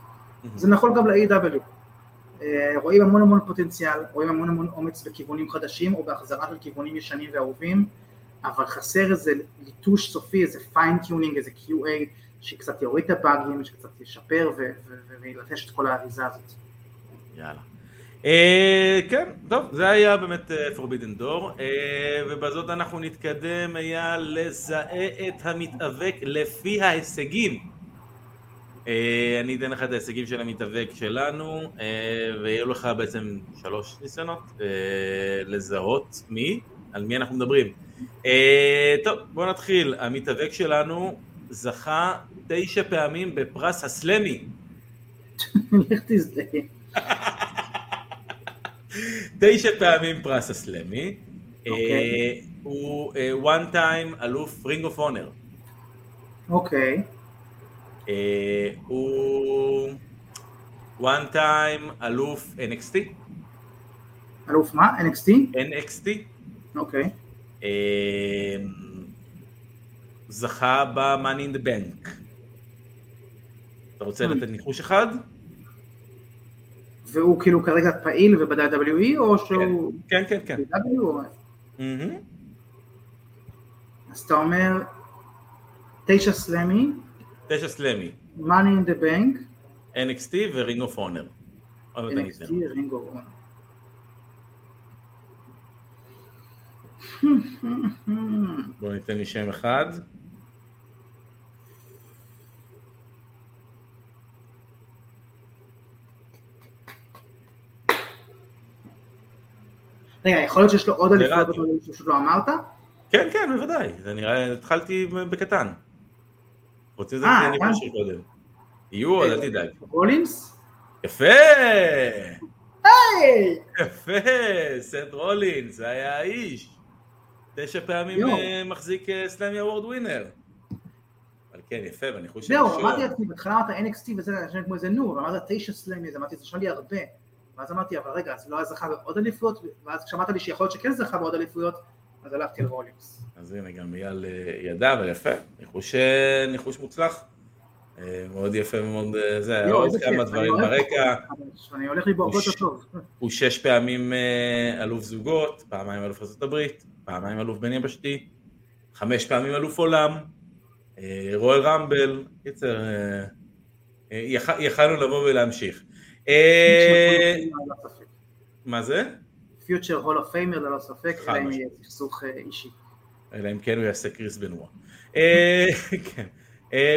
זה נכון גם ל-AEW. אה, רואים המון המון פוטנציאל, רואים המון המון אומץ בכיוונים חדשים, או בהחזרה של כיוונים ישנים ואהובים, אבל חסר איזה ליטוש סופי, איזה fine tuning, איזה QA, שקצת יוריד את הבאגים, שקצת ישפר ו- ו- ו- וילטש את כל האריזה הזאת. יאללה. אה, כן, טוב, זה היה באמת אה, Forbidden Door, אה, ובזאת אנחנו נתקדם, היה לזהה את המתאבק לפי ההישגים. אני אתן לך את ההישגים של המתאבק שלנו, ויהיו לך בעצם שלוש ניסיונות לזהות מי, על מי אנחנו מדברים. טוב, בואו נתחיל. המתאבק שלנו זכה תשע פעמים בפרס ה Slammy. לך תזדהה. תשע פעמים פרס ה Slammy. אוקיי. אה, הוא אה, one time אלוף Ring of Honor. אוקיי. אה, הוא one time אלוף NXT. אלוף מה? NXT? NXT. אוקיי. אה, זכה ב-Money in the Bank. אתה רוצה לתת ניחוש אחד? והוא כאילו כרגע פעיל וב-WWE או שהוא... כן, כן, כן. ב-W או... מהמם. אז אתה אומר תשע סלמי, תשע סלמי, money in the bank, NXT מעט אני אתן. NXT, רינג אוף אונר. בואו ניתן לי שם אחד. רגע, יכול להיות שיש לו עוד אליפויות. שפשוט לא אמרת? כן, כן, בוודאי. זה נראה, התחלתי בקטן. רוצים זה אה, ניחוש של קודם. יהיו עוד, אל תדאג. רולינס? יפה! היי! יפה! סט רולינס, זה היה האיש. תשע פעמים. אה, מחזיק אה, סלאמי אוורד ווינר. אבל כן, יפה, בניחוש של זהו. אמרתי לעצמי, בהתחלה אמרת NXT וזה, זה נשמע כמו איזה נו, ואמרת תשע סלמי, אז אמרתי, זה נשמע לי הרבה. ואז אמרתי, אבל רגע, אז לא היה זכה בעוד אליפויות? ואז כשאמרת לי שיכול להיות שכן זכה בעוד אליפויות, אז הלכתי על רולינס. אז הנה, גם אייל אה, ידע, אבל יפה. ניחוש, אה, ניחוש מוצלח. אה, מאוד יפה מאוד, זה, היה יואו, עוד כמה דברים ברקע. אני הולך יותר ש- טוב. הוא שש פעמים אלוף זוגות, פעמיים אלוף ארה"ב, פעמיים אלוף בין יבשתי, חמש פעמים אלוף עולם, Royal Rumble, קיצר, יכ- יכלנו לבוא ולהמשיך. אה. מה זה? future Hall of Famer ללא ספק, אלא אם. יהיה סכסוך אה, אישי. אלא אם כן הוא יעשה קריס בנועה. אה, כן.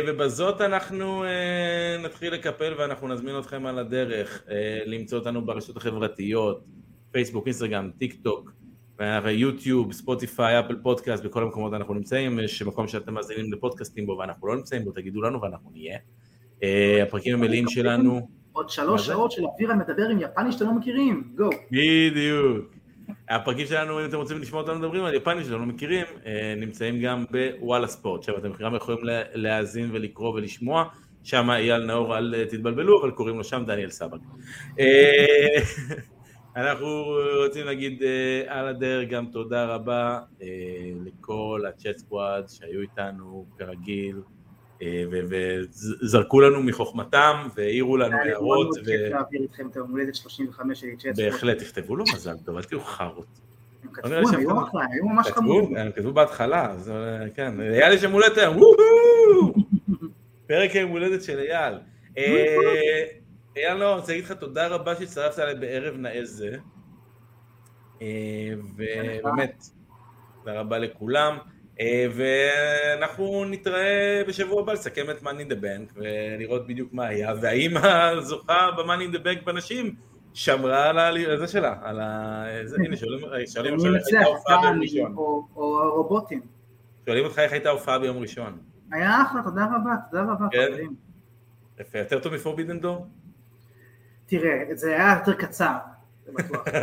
ובזאת אנחנו נתחיל לקפל ואנחנו נזמין אתכם על הדרך למצוא אותנו ברשתות החברתיות, פייסבוק, אינסטגרם, טיק טוק, יוטיוב, ספוטיפיי, אפל פודקאסט, בכל המקומות אנחנו נמצאים, יש מקום שאתם מאזינים לפודקאסטים בו ואנחנו לא נמצאים בו, תגידו לנו ואנחנו נהיה. הפרקים המלאים שלנו, עוד שלוש? שעות של אבירן מדבר עם יפני שאתם לא מכירים, Go. בדיוק. הפרקים שלנו, אם אתם רוצים לשמוע אותנו מדברים על יפנים שאתם לא מכירים, אה, נמצאים גם בוואלה ספורט, שם אתם גם יכולים לה- להאזין ולקרוא ולשמוע, שם אייל נאור, אל אה, תתבלבלו, אבל קוראים לו שם דניאל סבק. אה, אנחנו רוצים להגיד על הדרך גם תודה רבה לכל הצ'אט סקוואד שהיו איתנו כרגיל, וזרקו לנו מחוכמתם והעירו לנו היה לי מאוד הערות. מאוד ו- כיף להעביר איתכם את היום הולדת 35 שלי צ'אט. בהחלט, תכתבו לו מזל טוב, אל תהיו חארות. הם כתבו, לי הם היו אחלה, ממש כתבו, חמודים. הם כתבו בהתחלה, אה, כן, אייל יש יום הולדת היום! פרק היום הולדת של אייל. אה, אייל, לא, אני רוצה להגיד לך תודה רבה שהצטרפת אליי בערב נאה זה. אה, ובאמת, תודה רבה לכולם. אה, ואנחנו נתראה בשבוע הבא לסכם את in the Bank ולראות בדיוק מה היה, והאם הזוכה in the Bank בנשים שמרה על זה שלה, על ה... הנה, שואלים שואלים מי עכשיו איך הייתה ההופעה ביום ראשון. או- או רובוטים. שואלים אותך איך הייתה ההופעה ביום ראשון. היה אחלה, תודה רבה, תודה רבה, כן. חברים. יפה, יותר טוב מפורבידן דור? תראה, זה היה יותר קצר, זה בטוח.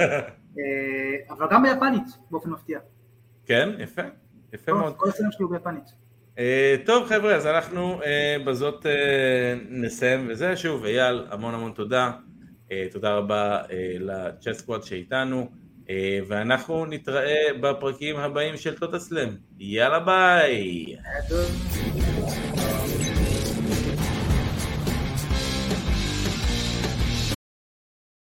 אה, אבל גם ביפנית, באופן מפתיע. כן, יפה, יפה מאוד. כל הסרט שלו ביפנית. אה, טוב חבר'ה, אז אנחנו אה, בזאת אה, נסיים וזה, שוב, אייל, המון המון תודה. תודה רבה לצ'אט סקוואד שאיתנו, ואנחנו נתראה בפרקים הבאים של טוטה סלאם. יאללה ביי!